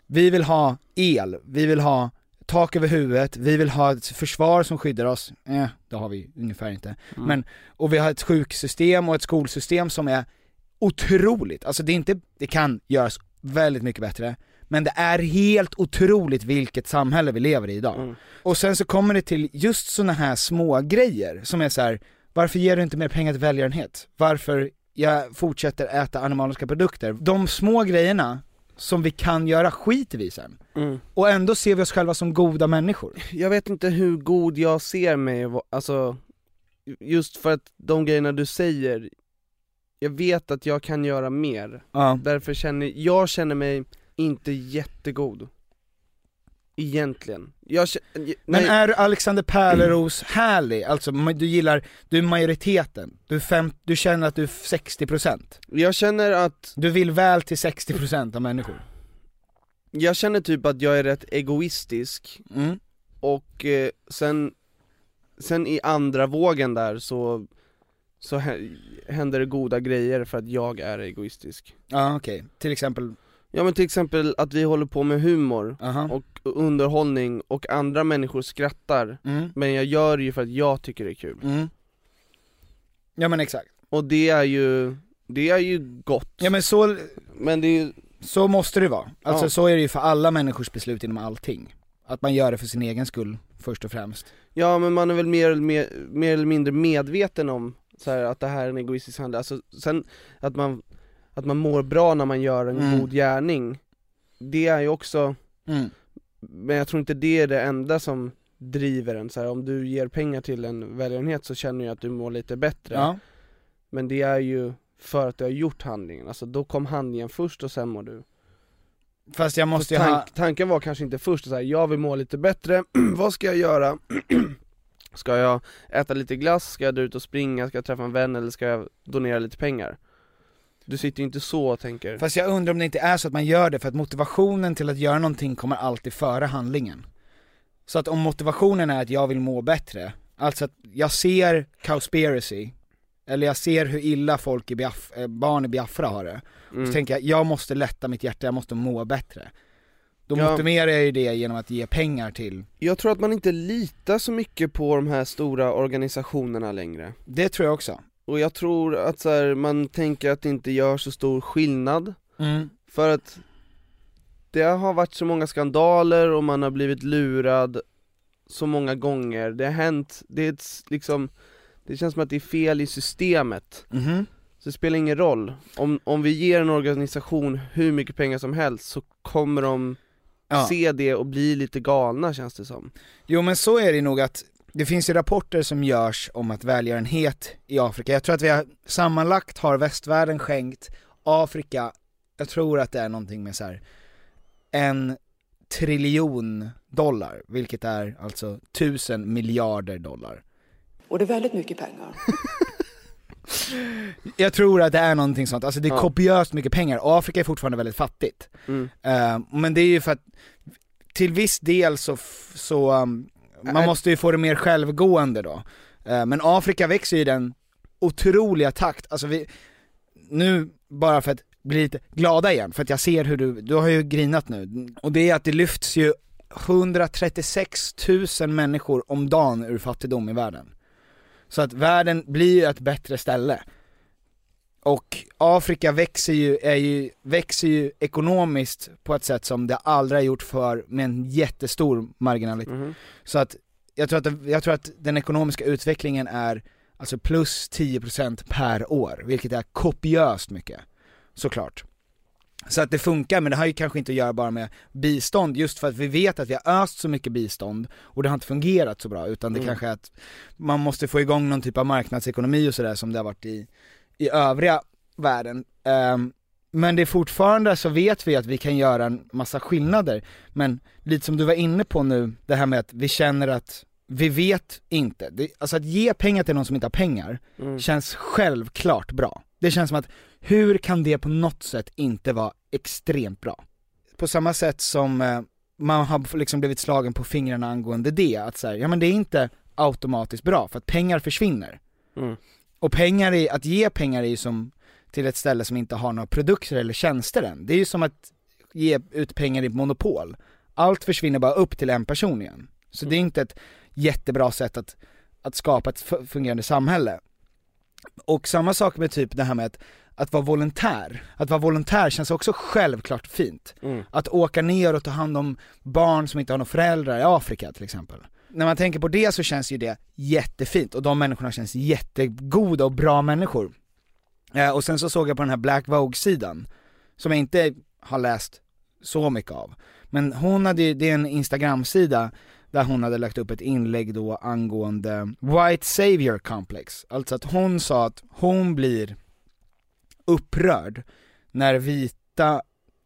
vi vill ha el, vi vill ha tak över huvudet, vi vill ha ett försvar som skyddar oss, eh, det har vi ungefär inte. Mm. Men, och vi har ett sjuksystem och ett skolsystem som är otroligt, alltså det är inte, det kan göras väldigt mycket bättre, men det är helt otroligt vilket samhälle vi lever i idag. Mm. Och sen så kommer det till just såna här små grejer som är så här: varför ger du inte mer pengar till välgörenhet? Varför jag fortsätter äta animaliska produkter? De små grejerna som vi kan göra skiter vi i sen. Mm. Och ändå ser vi oss själva som goda människor. Jag vet inte hur god jag ser mig, alltså just för att de grejerna du säger, jag vet att jag kan göra mer, Ja. därför känner, jag känner mig inte jättegod Egentligen, jag känner, Men nej, är Alexander Pärleros härlig? Alltså du gillar, du är majoriteten, du, är fem, du känner att du är 60% jag känner att, Du vill väl till 60% av människor. Jag känner typ att jag är rätt egoistisk. Mm. och eh, sen, sen i andra vågen där så, så hä- händer det goda grejer för att jag är egoistisk. Ja okej, till exempel, Ja men till exempel att vi håller på med humor aha, och underhållning och andra människor skrattar mm. Men jag gör det ju för att jag tycker det är kul Mm. Ja men exakt, Och det är ju, det är ju gott ja men så, Men det är ju, så måste det vara. Alltså Ja. så är det ju för alla människors beslut inom allting. Att man gör det för sin egen skull, först och främst. ja men man är väl mer, eller mer, mer eller mindre medveten om så här, att det här är en egoistisk handling, alltså sen att man, att man mår bra när man gör en Mm. god gärning Det är ju också, Mm. men jag tror inte det är det enda som driver en så här, om du ger pengar till en välgörenhet så känner jag att du mår lite bättre Ja. Men det är ju för att du har gjort handlingen, alltså då kom handlingen först och sen mår du Fast jag måste ju Tank, ha, Tanken var kanske inte först så här, jag vill må lite bättre, vad ska jag göra? ska jag äta lite glass, ska jag dra ut och springa, ska jag träffa en vän eller ska jag donera lite pengar? Du sitter ju inte så och tänker fast jag undrar om det inte är så att man gör det för att motivationen till att göra någonting kommer alltid före handlingen. Så att om motivationen är att jag vill må bättre, alltså att jag ser Cowspiracy, eller jag ser hur illa folk i Biaf- eh, barn i Biafra har det, så mm. tänker jag, jag måste lätta mitt hjärta, jag måste må bättre. Då Ja. motiverar jag ju det genom att ge pengar till, Jag tror att man inte litar så mycket på de här stora organisationerna längre det tror jag också. Och jag tror att så här, man tänker att det inte gör så stor skillnad Mm. För att det har varit så många skandaler och man har blivit lurad så många gånger, det har hänt, det är ett, liksom Det känns som att det är fel i systemet, Mhm. så det spelar ingen roll Om, om vi ger en organisation hur mycket pengar som helst så kommer de Ja. se det och bli lite galna känns det som Jo men så är det nog att det finns ju rapporter som görs om att välgörenhet i Afrika, jag tror att vi har sammanlagt har västvärlden skänkt Afrika, jag tror att det är någonting med så här en triljon dollar, vilket är alltså tusen miljarder dollar. Och det är väldigt mycket pengar. Jag tror att det är någonting sånt, alltså det är Ja. kopiöst mycket pengar, och Afrika är fortfarande väldigt fattigt. Mm. Eh, men det är ju för att till viss del så, så um, man måste ju få det mer självgående då. Eh, men Afrika växer ju i den otroliga takt, alltså vi, nu bara för att bli lite glada igen, för att jag ser hur du, du har ju grinat nu, och det är att det lyfts ju 136 000 människor om dagen ur fattigdom i världen. Så att världen blir ju ett bättre ställe. Och Afrika växer ju, är ju, växer ju ekonomiskt på ett sätt som det aldrig har gjort för med en jättestor marginalitet. Mhm. Så att jag tror att, det, jag tror att den ekonomiska utvecklingen är alltså plus 10% per år, vilket är kopiöst mycket. Såklart. Så att det funkar, men det har ju kanske inte att göra bara med bistånd, just för att vi vet att vi har öst så mycket bistånd och det har inte fungerat så bra, utan det Mm. kanske är att man måste få igång någon typ av marknadsekonomi och sådär som det har varit i, i övriga världen. Ehm, men det är fortfarande så vet vi att vi kan göra en massa skillnader, men lite som du var inne på nu, det här med att vi känner att vi vet inte, det, alltså att ge pengar till någon som inte har pengar, Mm. känns självklart bra. Det känns som att, hur kan det på något sätt inte vara extremt bra? På samma sätt som eh, man har liksom blivit slagen på fingrarna angående det, att säga, ja men det är inte automatiskt bra, för att pengar försvinner. Mm. Och pengar är, att ge pengar är ju som till ett ställe som inte har några produkter eller tjänster än. Det är ju som att ge ut pengar i ett monopol. Allt försvinner bara upp till en person igen. Så det är inte ett jättebra sätt att, att skapa ett fu- fungerande samhälle. Och samma sak med typ det här med att, att vara volontär. Att vara volontär känns också självklart fint. Mm. Att åka ner och ta hand om barn som inte har några föräldrar i Afrika till exempel. När man tänker på det så känns ju det jättefint och de människorna känns jättegoda och bra människor. Eh, och sen så såg jag på den här Black Vogue-sidan, som jag inte har läst så mycket av. Men hon hade ju, det är en Instagram-sida där hon hade lagt upp ett inlägg då angående White Savior Complex. Alltså att hon sa att hon blir upprörd när vita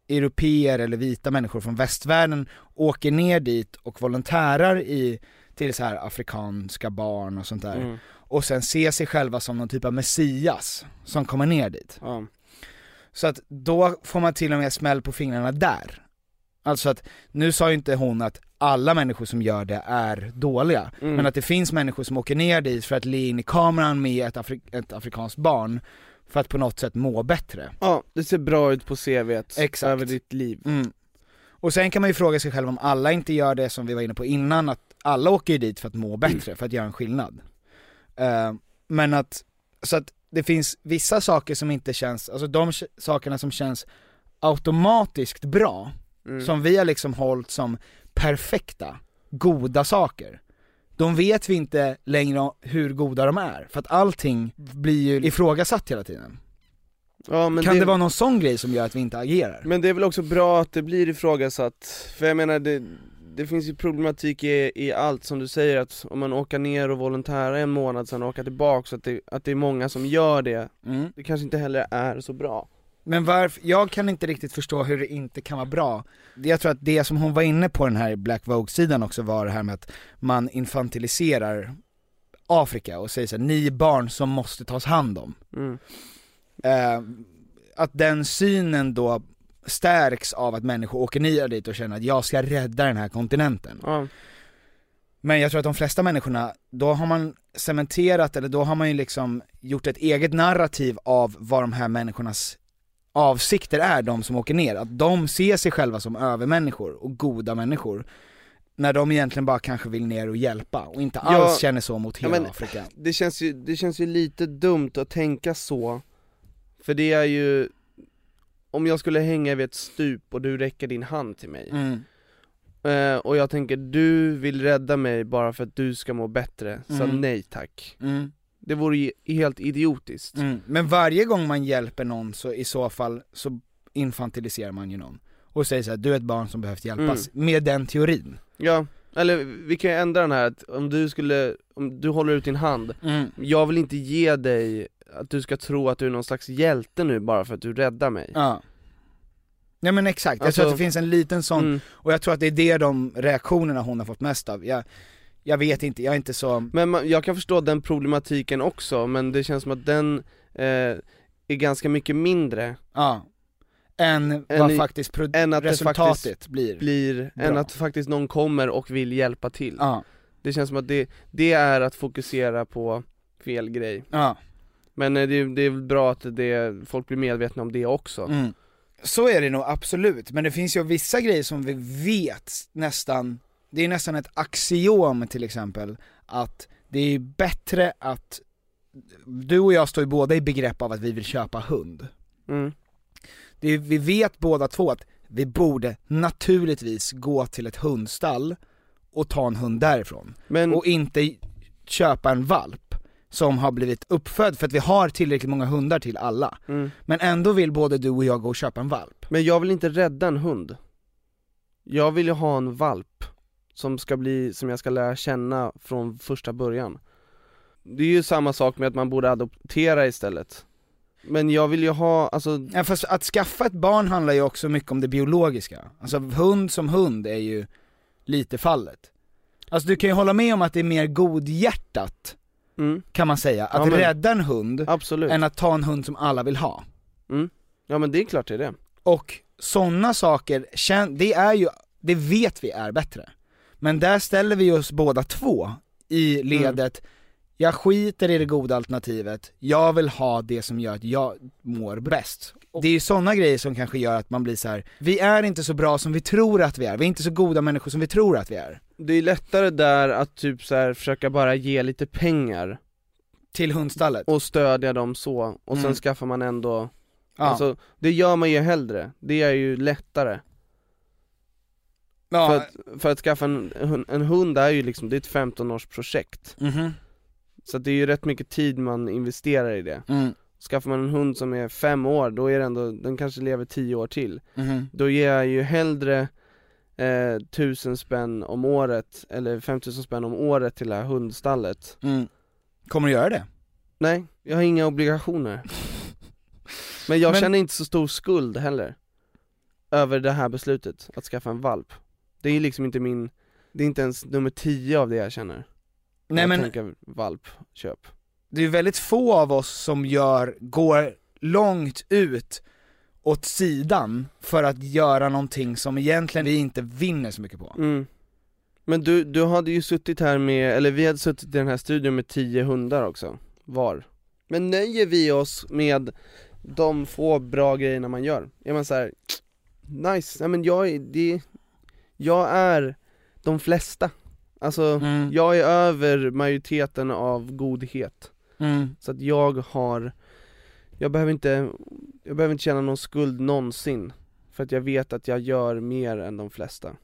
europeer eller vita människor från västvärlden åker ner dit och volontärar i, till så här afrikanska barn och sånt där. Mm. Och sen ser sig själva som någon typ av messias som kommer ner dit. Ja. Så att då får man till och med smäll på fingrarna där. Alltså att, nu sa ju inte hon att alla människor som gör det är dåliga, Mm. men att det finns människor som åker ner dit för att le in i kameran med ett, afri- ett afrikanskt barn, för att på något sätt må bättre. ja, det ser bra ut på CVt Exakt. över ditt liv. Mm. Och sen kan man ju fråga sig själv om alla inte gör det som vi var inne på innan, att alla åker ju dit för att må bättre, för att göra en skillnad. Eh, men att, så att det finns vissa saker som inte känns, alltså de sakerna som känns automatiskt bra, Mm. som vi har liksom hållit som perfekta, goda saker. De vet vi inte längre hur goda de är, för att allting blir ju ifrågasatt hela tiden. Ja, kan det... vara någon sån grej som gör att vi inte agerar? Men det är väl också bra att det blir ifrågasatt, för jag menar det, det finns ju problematik i, i allt som du säger att om man åker ner och volontärar en månad sen och åker tillbaka så att det, att det är många som gör det, Mm. det kanske inte heller är så bra Men varför, jag kan inte riktigt förstå hur det inte kan vara bra. Jag tror att det som hon var inne på den här Black Vogue-sidan också var det här med att man infantiliserar Afrika och säger så här, ni är barn som måste tas hand om. mm. Eh, att den synen då stärks av att människor åker ner dit och känner att jag ska rädda den här kontinenten. Ja, Men jag tror att de flesta människorna, då har man cementerat, eller då har man ju liksom gjort ett eget narrativ av vad de här människornas avsikter är, de som åker ner. Att de ser sig själva som övermänniskor och goda människor. När de egentligen bara kanske vill ner och hjälpa och inte Ja, alls känner så mot hela men- Afrika. det känns, ju, det känns ju lite dumt att tänka så För det är ju Om jag skulle hänga vid ett stup och du räcker din hand till mig Mm. eh, Och jag tänker, du vill rädda mig bara för att du ska må bättre, så Mm. nej tack Mm. Det vore ju helt idiotiskt Mm. Men varje gång man hjälper någon så i så fall så infantiliserar man ju någon. Och säger så här, du är ett barn som behövt hjälpas, med den teorin. Ja, eller vi kan ju ändra den här att om du skulle, om du håller ut din hand Mm. Jag vill inte ge dig att du ska tro att du är någon slags hjälte nu bara för att du räddar mig Ja. Nej men exakt, jag Alltså- tror att det finns en liten sån, Mm. och jag tror att det är det de reaktionerna hon har fått mest av. Jag, Jag vet inte, jag är inte så... Men man, jag kan förstå den problematiken också, men det känns som att den eh, är ganska mycket mindre Ja. Än, Än vad i- faktiskt pro- än att resultatet faktiskt blir. blir, Bra. än att faktiskt någon kommer och vill hjälpa till. Ja. Det känns som att det, det är att fokusera på fel grej. Ja. Men eh, det, det är bra att det, folk blir medvetna om det också. Mm. Så är det nog absolut, men det finns ju vissa grejer som vi vet nästan, det är nästan ett axiom till exempel, att det är bättre att, du och jag står ju båda i begrepp av att vi vill köpa hund. Mm. Är, vi vet båda två att vi borde naturligtvis gå till ett hundstall och ta en hund därifrån. Men, Och inte köpa en valp som har blivit uppfödd för att vi har tillräckligt många hundar till alla. mm. Men ändå vill både du och jag gå och köpa en valp. men jag vill inte rädda en hund. Jag vill ju ha en valp som ska bli, som jag ska lära känna från första början. Det är ju samma sak med att man borde adoptera istället. Men jag vill ju ha, alltså, Ja, fast att skaffa ett barn handlar ju också mycket om det biologiska. Alltså hund som hund är ju lite fallet. Alltså du kan ju hålla med om att det är mer godhjärtat, mm, kan man säga, att Ja, men- rädda en hund absolut. än att ta en hund som alla vill ha. Ja men det är klart det är det. Och sådana saker, det är ju, det vet vi är bättre. Men där ställer vi oss båda två i ledet, jag skiter i det goda alternativet, jag vill ha det som gör att jag mår bäst. Det är ju sådana grejer som kanske gör att man blir så här: vi är inte så bra som vi tror att vi är, vi är inte så goda människor som vi tror att vi är. Det är lättare där att typ så här försöka bara ge lite pengar Till hundstallet. och stödja dem så, och sen Mm. skaffar man ändå, Ja. alltså det gör man ju hellre, det är ju lättare. Ja. För, att, för att skaffa en, en hund är ju liksom, det är ett 15 års projekt Mhm. Så det är ju rätt mycket tid man investerar i det Mm. Skaffar man en hund som är fem år, då är det ändå, den kanske lever 10 år till Mhm. Då ger jag ju hellre eh, tusen spänn om året, eller 5000 spänn om året till det här hundstallet Mm. Kommer du göra det? Nej, jag har inga obligationer Men jag Men- känner inte så stor skuld heller Över det här beslutet, att skaffa en valp Det är liksom inte min, det är inte ens nummer 10 av det jag känner Nej jag men tänker valp, köp det är väldigt få av oss som gör, går långt ut åt sidan för att göra någonting som egentligen vi inte vinner så mycket på. mm. Men du, du hade ju suttit här med, eller vi hade suttit i den här studion med 10 hundar också, var Men nöjer vi oss med de få bra grejerna man gör? Är man så här, nice, nej men jag är, det, jag är de flesta Alltså, Mm. jag är över majoriteten av godhet Mm. Så att jag har, jag behöver inte, jag behöver inte känna någon skuld någonsin För att jag vet att jag gör mer än de flesta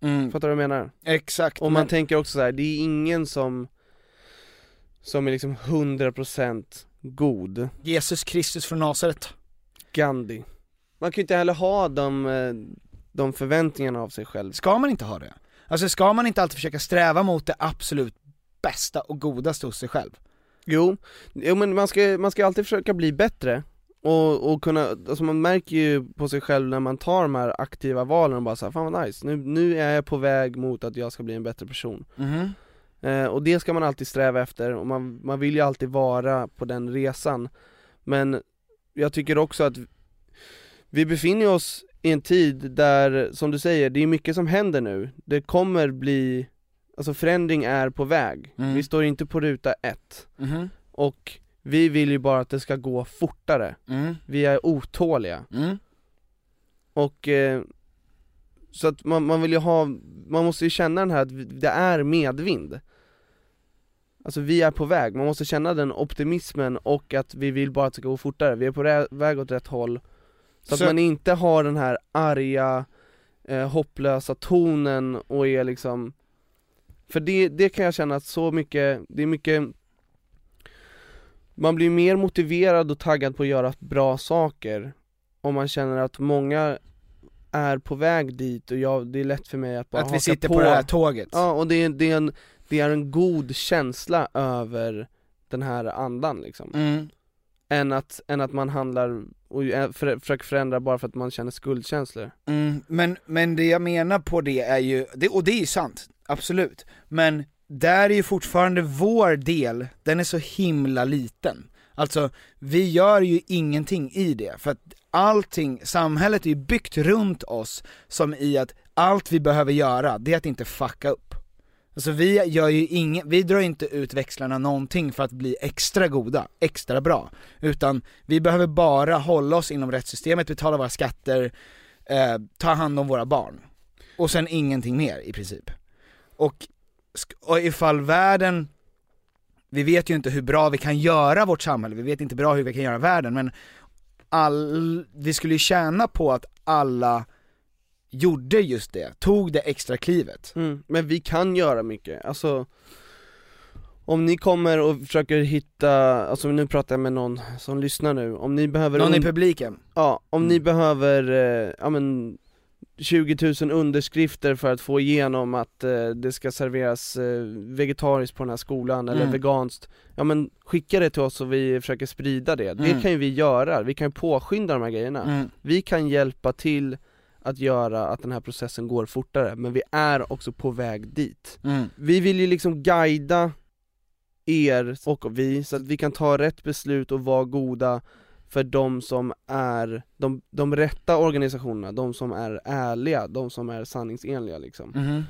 Mm. Fattar du vad jag menar? Exakt. Och man men- tänker också så här, det är ingen som Som är liksom 100% god Jesus Kristus från Nasaret. Gandhi Man kan ju inte heller ha de, eh, de förväntningarna av sig själv Ska man inte ha det? Alltså ska man inte alltid försöka sträva mot det absolut bästa och godaste hos sig själv? Jo, jo men man ska, man ska alltid försöka bli bättre och, och kunna, alltså man märker ju på sig själv när man tar de här aktiva valen och bara såhär, fan vad nice, nu, nu är jag på väg mot att jag ska bli en bättre person Mhm. eh, Och det ska man alltid sträva efter, och man, man vill ju alltid vara på den resan Men jag tycker också att vi befinner oss i en tid där, som du säger, det är mycket som händer nu. Det kommer bli, alltså förändring är på väg, Mm. vi står inte på ruta ett. Mhm. och vi vill ju bara att det ska gå fortare, Mm. vi är otåliga. Mm. och eh, så att man, man vill ju ha, man måste ju känna den här att det är medvind. Alltså vi är på väg, man måste känna den optimismen och att vi vill bara att det ska gå fortare, vi är på väg åt rätt håll Så, Så- att man inte har den här arga, eh, hopplösa tonen och är liksom För det, det kan jag känna att så mycket, det är mycket Man blir mer motiverad och taggad på att göra bra saker Om man känner att många är på väg dit och jag, det är lätt för mig att bara Att vi sitter på. det här tåget. Ja, och det är, det, är en, det är en god känsla över den här andan liksom Mm än att, än att man handlar och eh, för, försöker förändra bara för att man känner skuldkänslor Mm, men, men det jag menar på det är ju, det, och det är ju sant, absolut, men där är ju fortfarande vår del, den är så himla liten. Alltså, vi gör ju ingenting i det, för att allting, samhället är ju byggt runt oss som i att allt vi behöver göra, det är att inte fucka upp. Alltså vi gör ju ingen, vi drar inte ut växlarna någonting för att bli extra goda, extra bra. Utan vi behöver bara hålla oss inom rättssystemet, betala våra skatter, eh, ta hand om våra barn. Och sen ingenting mer i princip. Och, och ifall världen, vi vet ju inte hur bra vi kan göra vårt samhälle, vi vet inte bra hur vi kan göra världen, men all, vi skulle ju tjäna på att alla gjorde just det, tog det extra klivet. mm. Men vi kan göra mycket, alltså om ni kommer och försöker hitta, alltså nu pratar jag med någon som lyssnar nu, om ni behöver Någon i publiken? Ja, om Mm. ni behöver, eh, ja men 20 000 underskrifter för att få igenom att eh, det ska serveras eh, vegetariskt på den här skolan eller Mm. veganskt Ja men skicka det till oss och vi försöker sprida det, det Mm. kan ju vi göra, vi kan ju påskynda de här grejerna Mm. Vi kan hjälpa till att göra att den här processen går fortare, men vi är också på väg dit Mm. Vi vill ju liksom guida er och vi, så att vi kan ta rätt beslut och vara goda för de som är, de, de rätta organisationerna, de som är ärliga, de som är sanningsenliga liksom Mhm.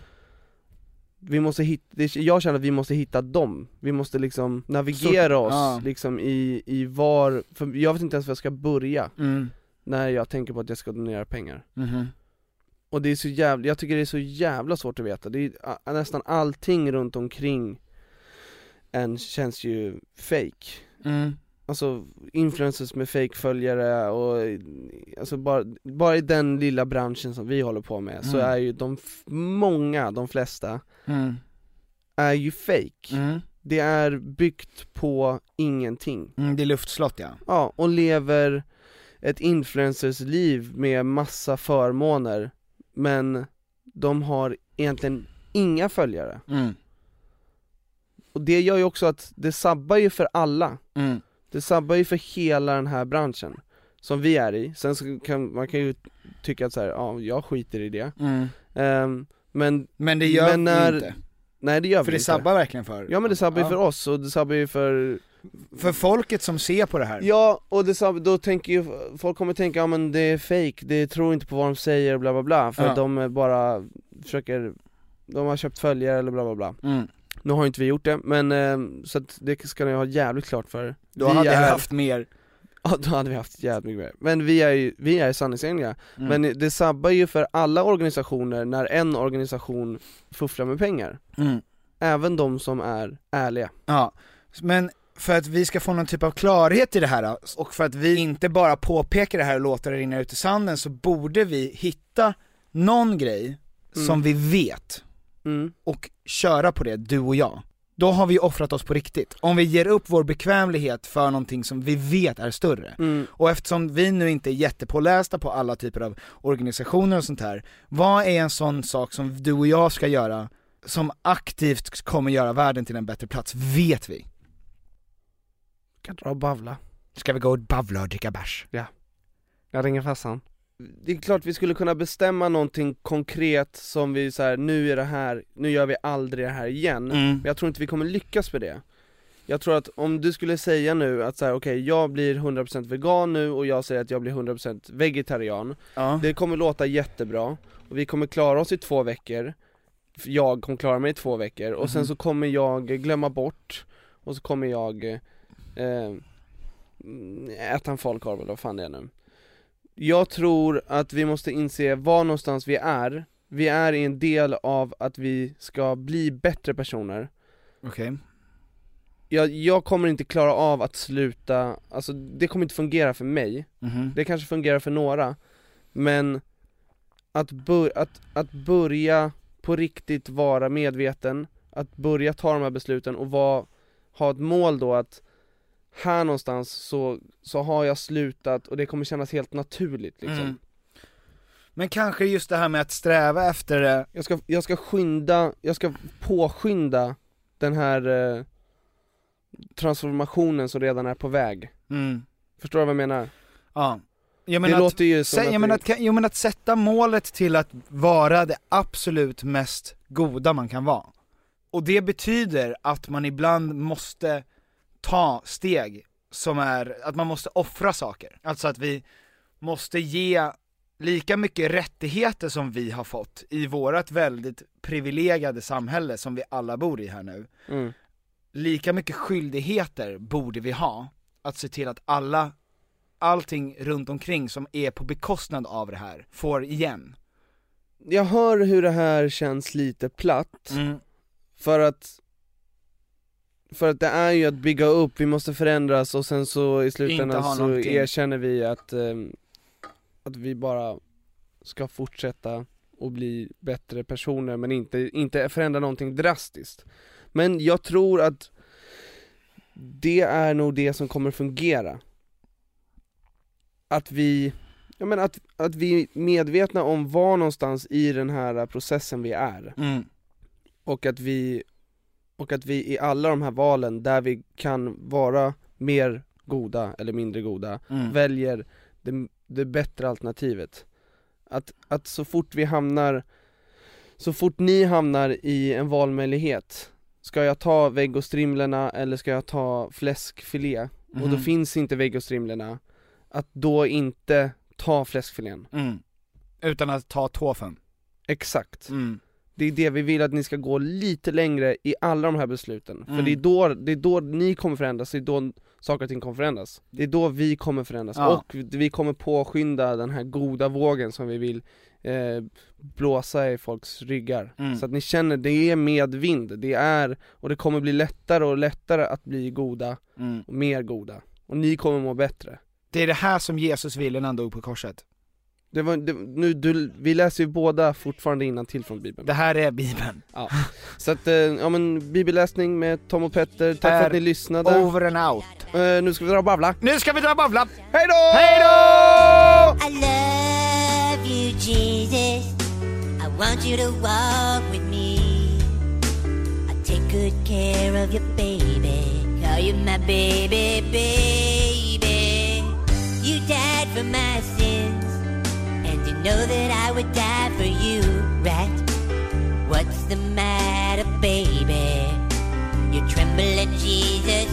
Vi måste hitta, jag känner att vi måste hitta dem, vi måste liksom navigera Så- oss ja. liksom i, i var, för jag vet inte ens var jag ska börja Mm. När jag tänker på att jag ska donera pengar Mhm. Och det är så jävla, jag tycker det är så jävla svårt att veta, det är a- nästan allting runt omkring en känns ju fake Mm. Alltså influencers med fake-följare och alltså bara, bara i den lilla branschen som vi håller på med så Mm. är ju de, f- många, de flesta, Mm. är ju fake Mm. Det är byggt på ingenting Mm, det är luftslott ja. Ja, och lever ett influencers liv med massa förmåner Men de har egentligen inga följare Mm. Och det gör ju också att det sabbar ju för alla Mm. Det sabbar ju för hela den här branschen Som vi är i, sen så kan man kan ju tycka att så här, ja jag skiter i det Mm. Ehm, Men Men det gör men när- vi inte. Nej det gör För vi det inte sabbar verkligen för Ja men det sabbar ju Ja. för oss och det sabbar ju för För folket som ser på det här. Ja, och det, då tänker ju, folk kommer tänka, ja men det är fake, det tror inte på vad de säger bla bla bla För Ja. att de bara försöker, de har köpt följare eller bla bla bla Mm. Nu har inte vi gjort det, men eh, så att det ska ni ha jävligt klart för. Då vi hade är, haft mer. Ja då hade vi haft jävligt mycket mer, men vi är ju, vi är sanningsenliga Mm. Men det sabbar ju för alla organisationer när en organisation fufflar med pengar Mm. Även de som är ärliga Ja, men för att vi ska få någon typ av klarhet i det här och för att vi inte bara påpekar det här och låter det rinna ut i sanden så borde vi hitta någon grej som Mm. vi vet mm. och köra på det, du och jag. Då har vi offrat oss på riktigt. Om vi ger upp vår bekvämlighet för någonting som vi vet är större. Mm. Och eftersom vi nu inte är jättepålästa på alla typer av organisationer och sånt här, vad är en sån sak som du och jag ska göra som aktivt kommer göra världen till en bättre plats, vet vi? Kan dra och bavla. Ska vi gå och bavla och dricka bärs? Jag ringer farsan. Det är klart vi skulle kunna bestämma någonting konkret som vi så här, nu är det här, nu gör vi aldrig det här igen. Mm. Men jag tror inte vi kommer lyckas med det. Jag tror att om du skulle säga nu att så här, okej jag blir 100% vegan nu och jag säger att jag blir 100% vegetarian. Ja. Det kommer låta jättebra, och vi kommer klara oss i två veckor. Jag kommer klara mig i två veckor, och sen Mhm. så kommer jag glömma bort. Och så kommer jag eh, äta en falukorv eller vad fan det är nu Jag tror att vi måste inse var någonstans vi är Vi är i en del av att vi ska bli bättre personer Okej. jag, jag kommer inte klara av att sluta, alltså det kommer inte fungera för mig Mhm. Det kanske fungerar för några Men att, bör, att, att börja på riktigt vara medveten Att börja ta de här besluten och vara, ha ett mål då att Här någonstans så, så har jag slutat och det kommer kännas helt naturligt liksom Mm. Men kanske just det här med att sträva efter det, jag, ska, jag ska skynda, jag ska påskynda den här eh, transformationen som redan är på väg mm. Förstår du vad jag menar? Ja. Jag Det menar låter ju att, som att jag, menar det- att, jag menar att sätta målet till att vara det absolut mest goda man kan vara. Och det betyder att man ibland måste ta steg som är, att man måste offra saker. Alltså att vi måste ge lika mycket rättigheter som vi har fått i vårat väldigt privilegierade samhälle som vi alla bor i här nu. Mm. Lika mycket skyldigheter borde vi ha, att se till att alla, allting runt omkring som är på bekostnad av det här, får igen. Jag hör hur det här känns lite platt, Mm. för att för att det är ju att bygga upp, vi måste förändras och sen så i slutändan så någonting. erkänner vi att, ehm, att vi bara ska fortsätta och bli bättre personer men inte, inte förändra någonting drastiskt. Men jag tror att det är nog det som kommer fungera. Att vi, jag menar att, att vi är medvetna om var någonstans i den här processen vi är. Mm. Och att vi, och att vi i alla de här valen där vi kan vara mer goda eller mindre goda, Mm. väljer det, det bättre alternativet. Att, att så fort vi hamnar, så fort ni hamnar i en valmöjlighet, ska jag ta vegostrimlorna eller ska jag ta fläskfilé? Och då Mhm. finns inte vegostrimlorna, att då inte ta fläskfilén. Mm. Utan att ta tåfen. Exakt. Mm. Det är det vi vill att ni ska gå lite längre i alla de här besluten. För Mm. det är, då, det är då ni kommer förändras, det är då saker och ting kommer förändras. Det är då vi kommer förändras, Ja. och vi kommer påskynda den här goda vågen som vi vill eh, blåsa i folks ryggar. Mm. Så att ni känner, det är medvind, det är, och det kommer bli lättare och lättare att bli goda, Mm. och mer goda. Och ni kommer må bättre. Det är det här som Jesus ville när han dog på korset. Det var, det, nu, du, vi läser ju båda fortfarande till från bibeln Det här är bibeln. Ja, så att, eh, ja men bibelläsning med Tom och Petter, tack för att ni lyssnade Over and out. Eh, Nu ska vi dra och babbla Nu ska vi dra och babbla! Hej då! Hej då! I love you, Jesus. I want you to walk with me. I take good care of you, baby. Call you my baby, baby. You died for my sins, know that I would die for you, right? What's the matter, baby? You tremble at Jesus,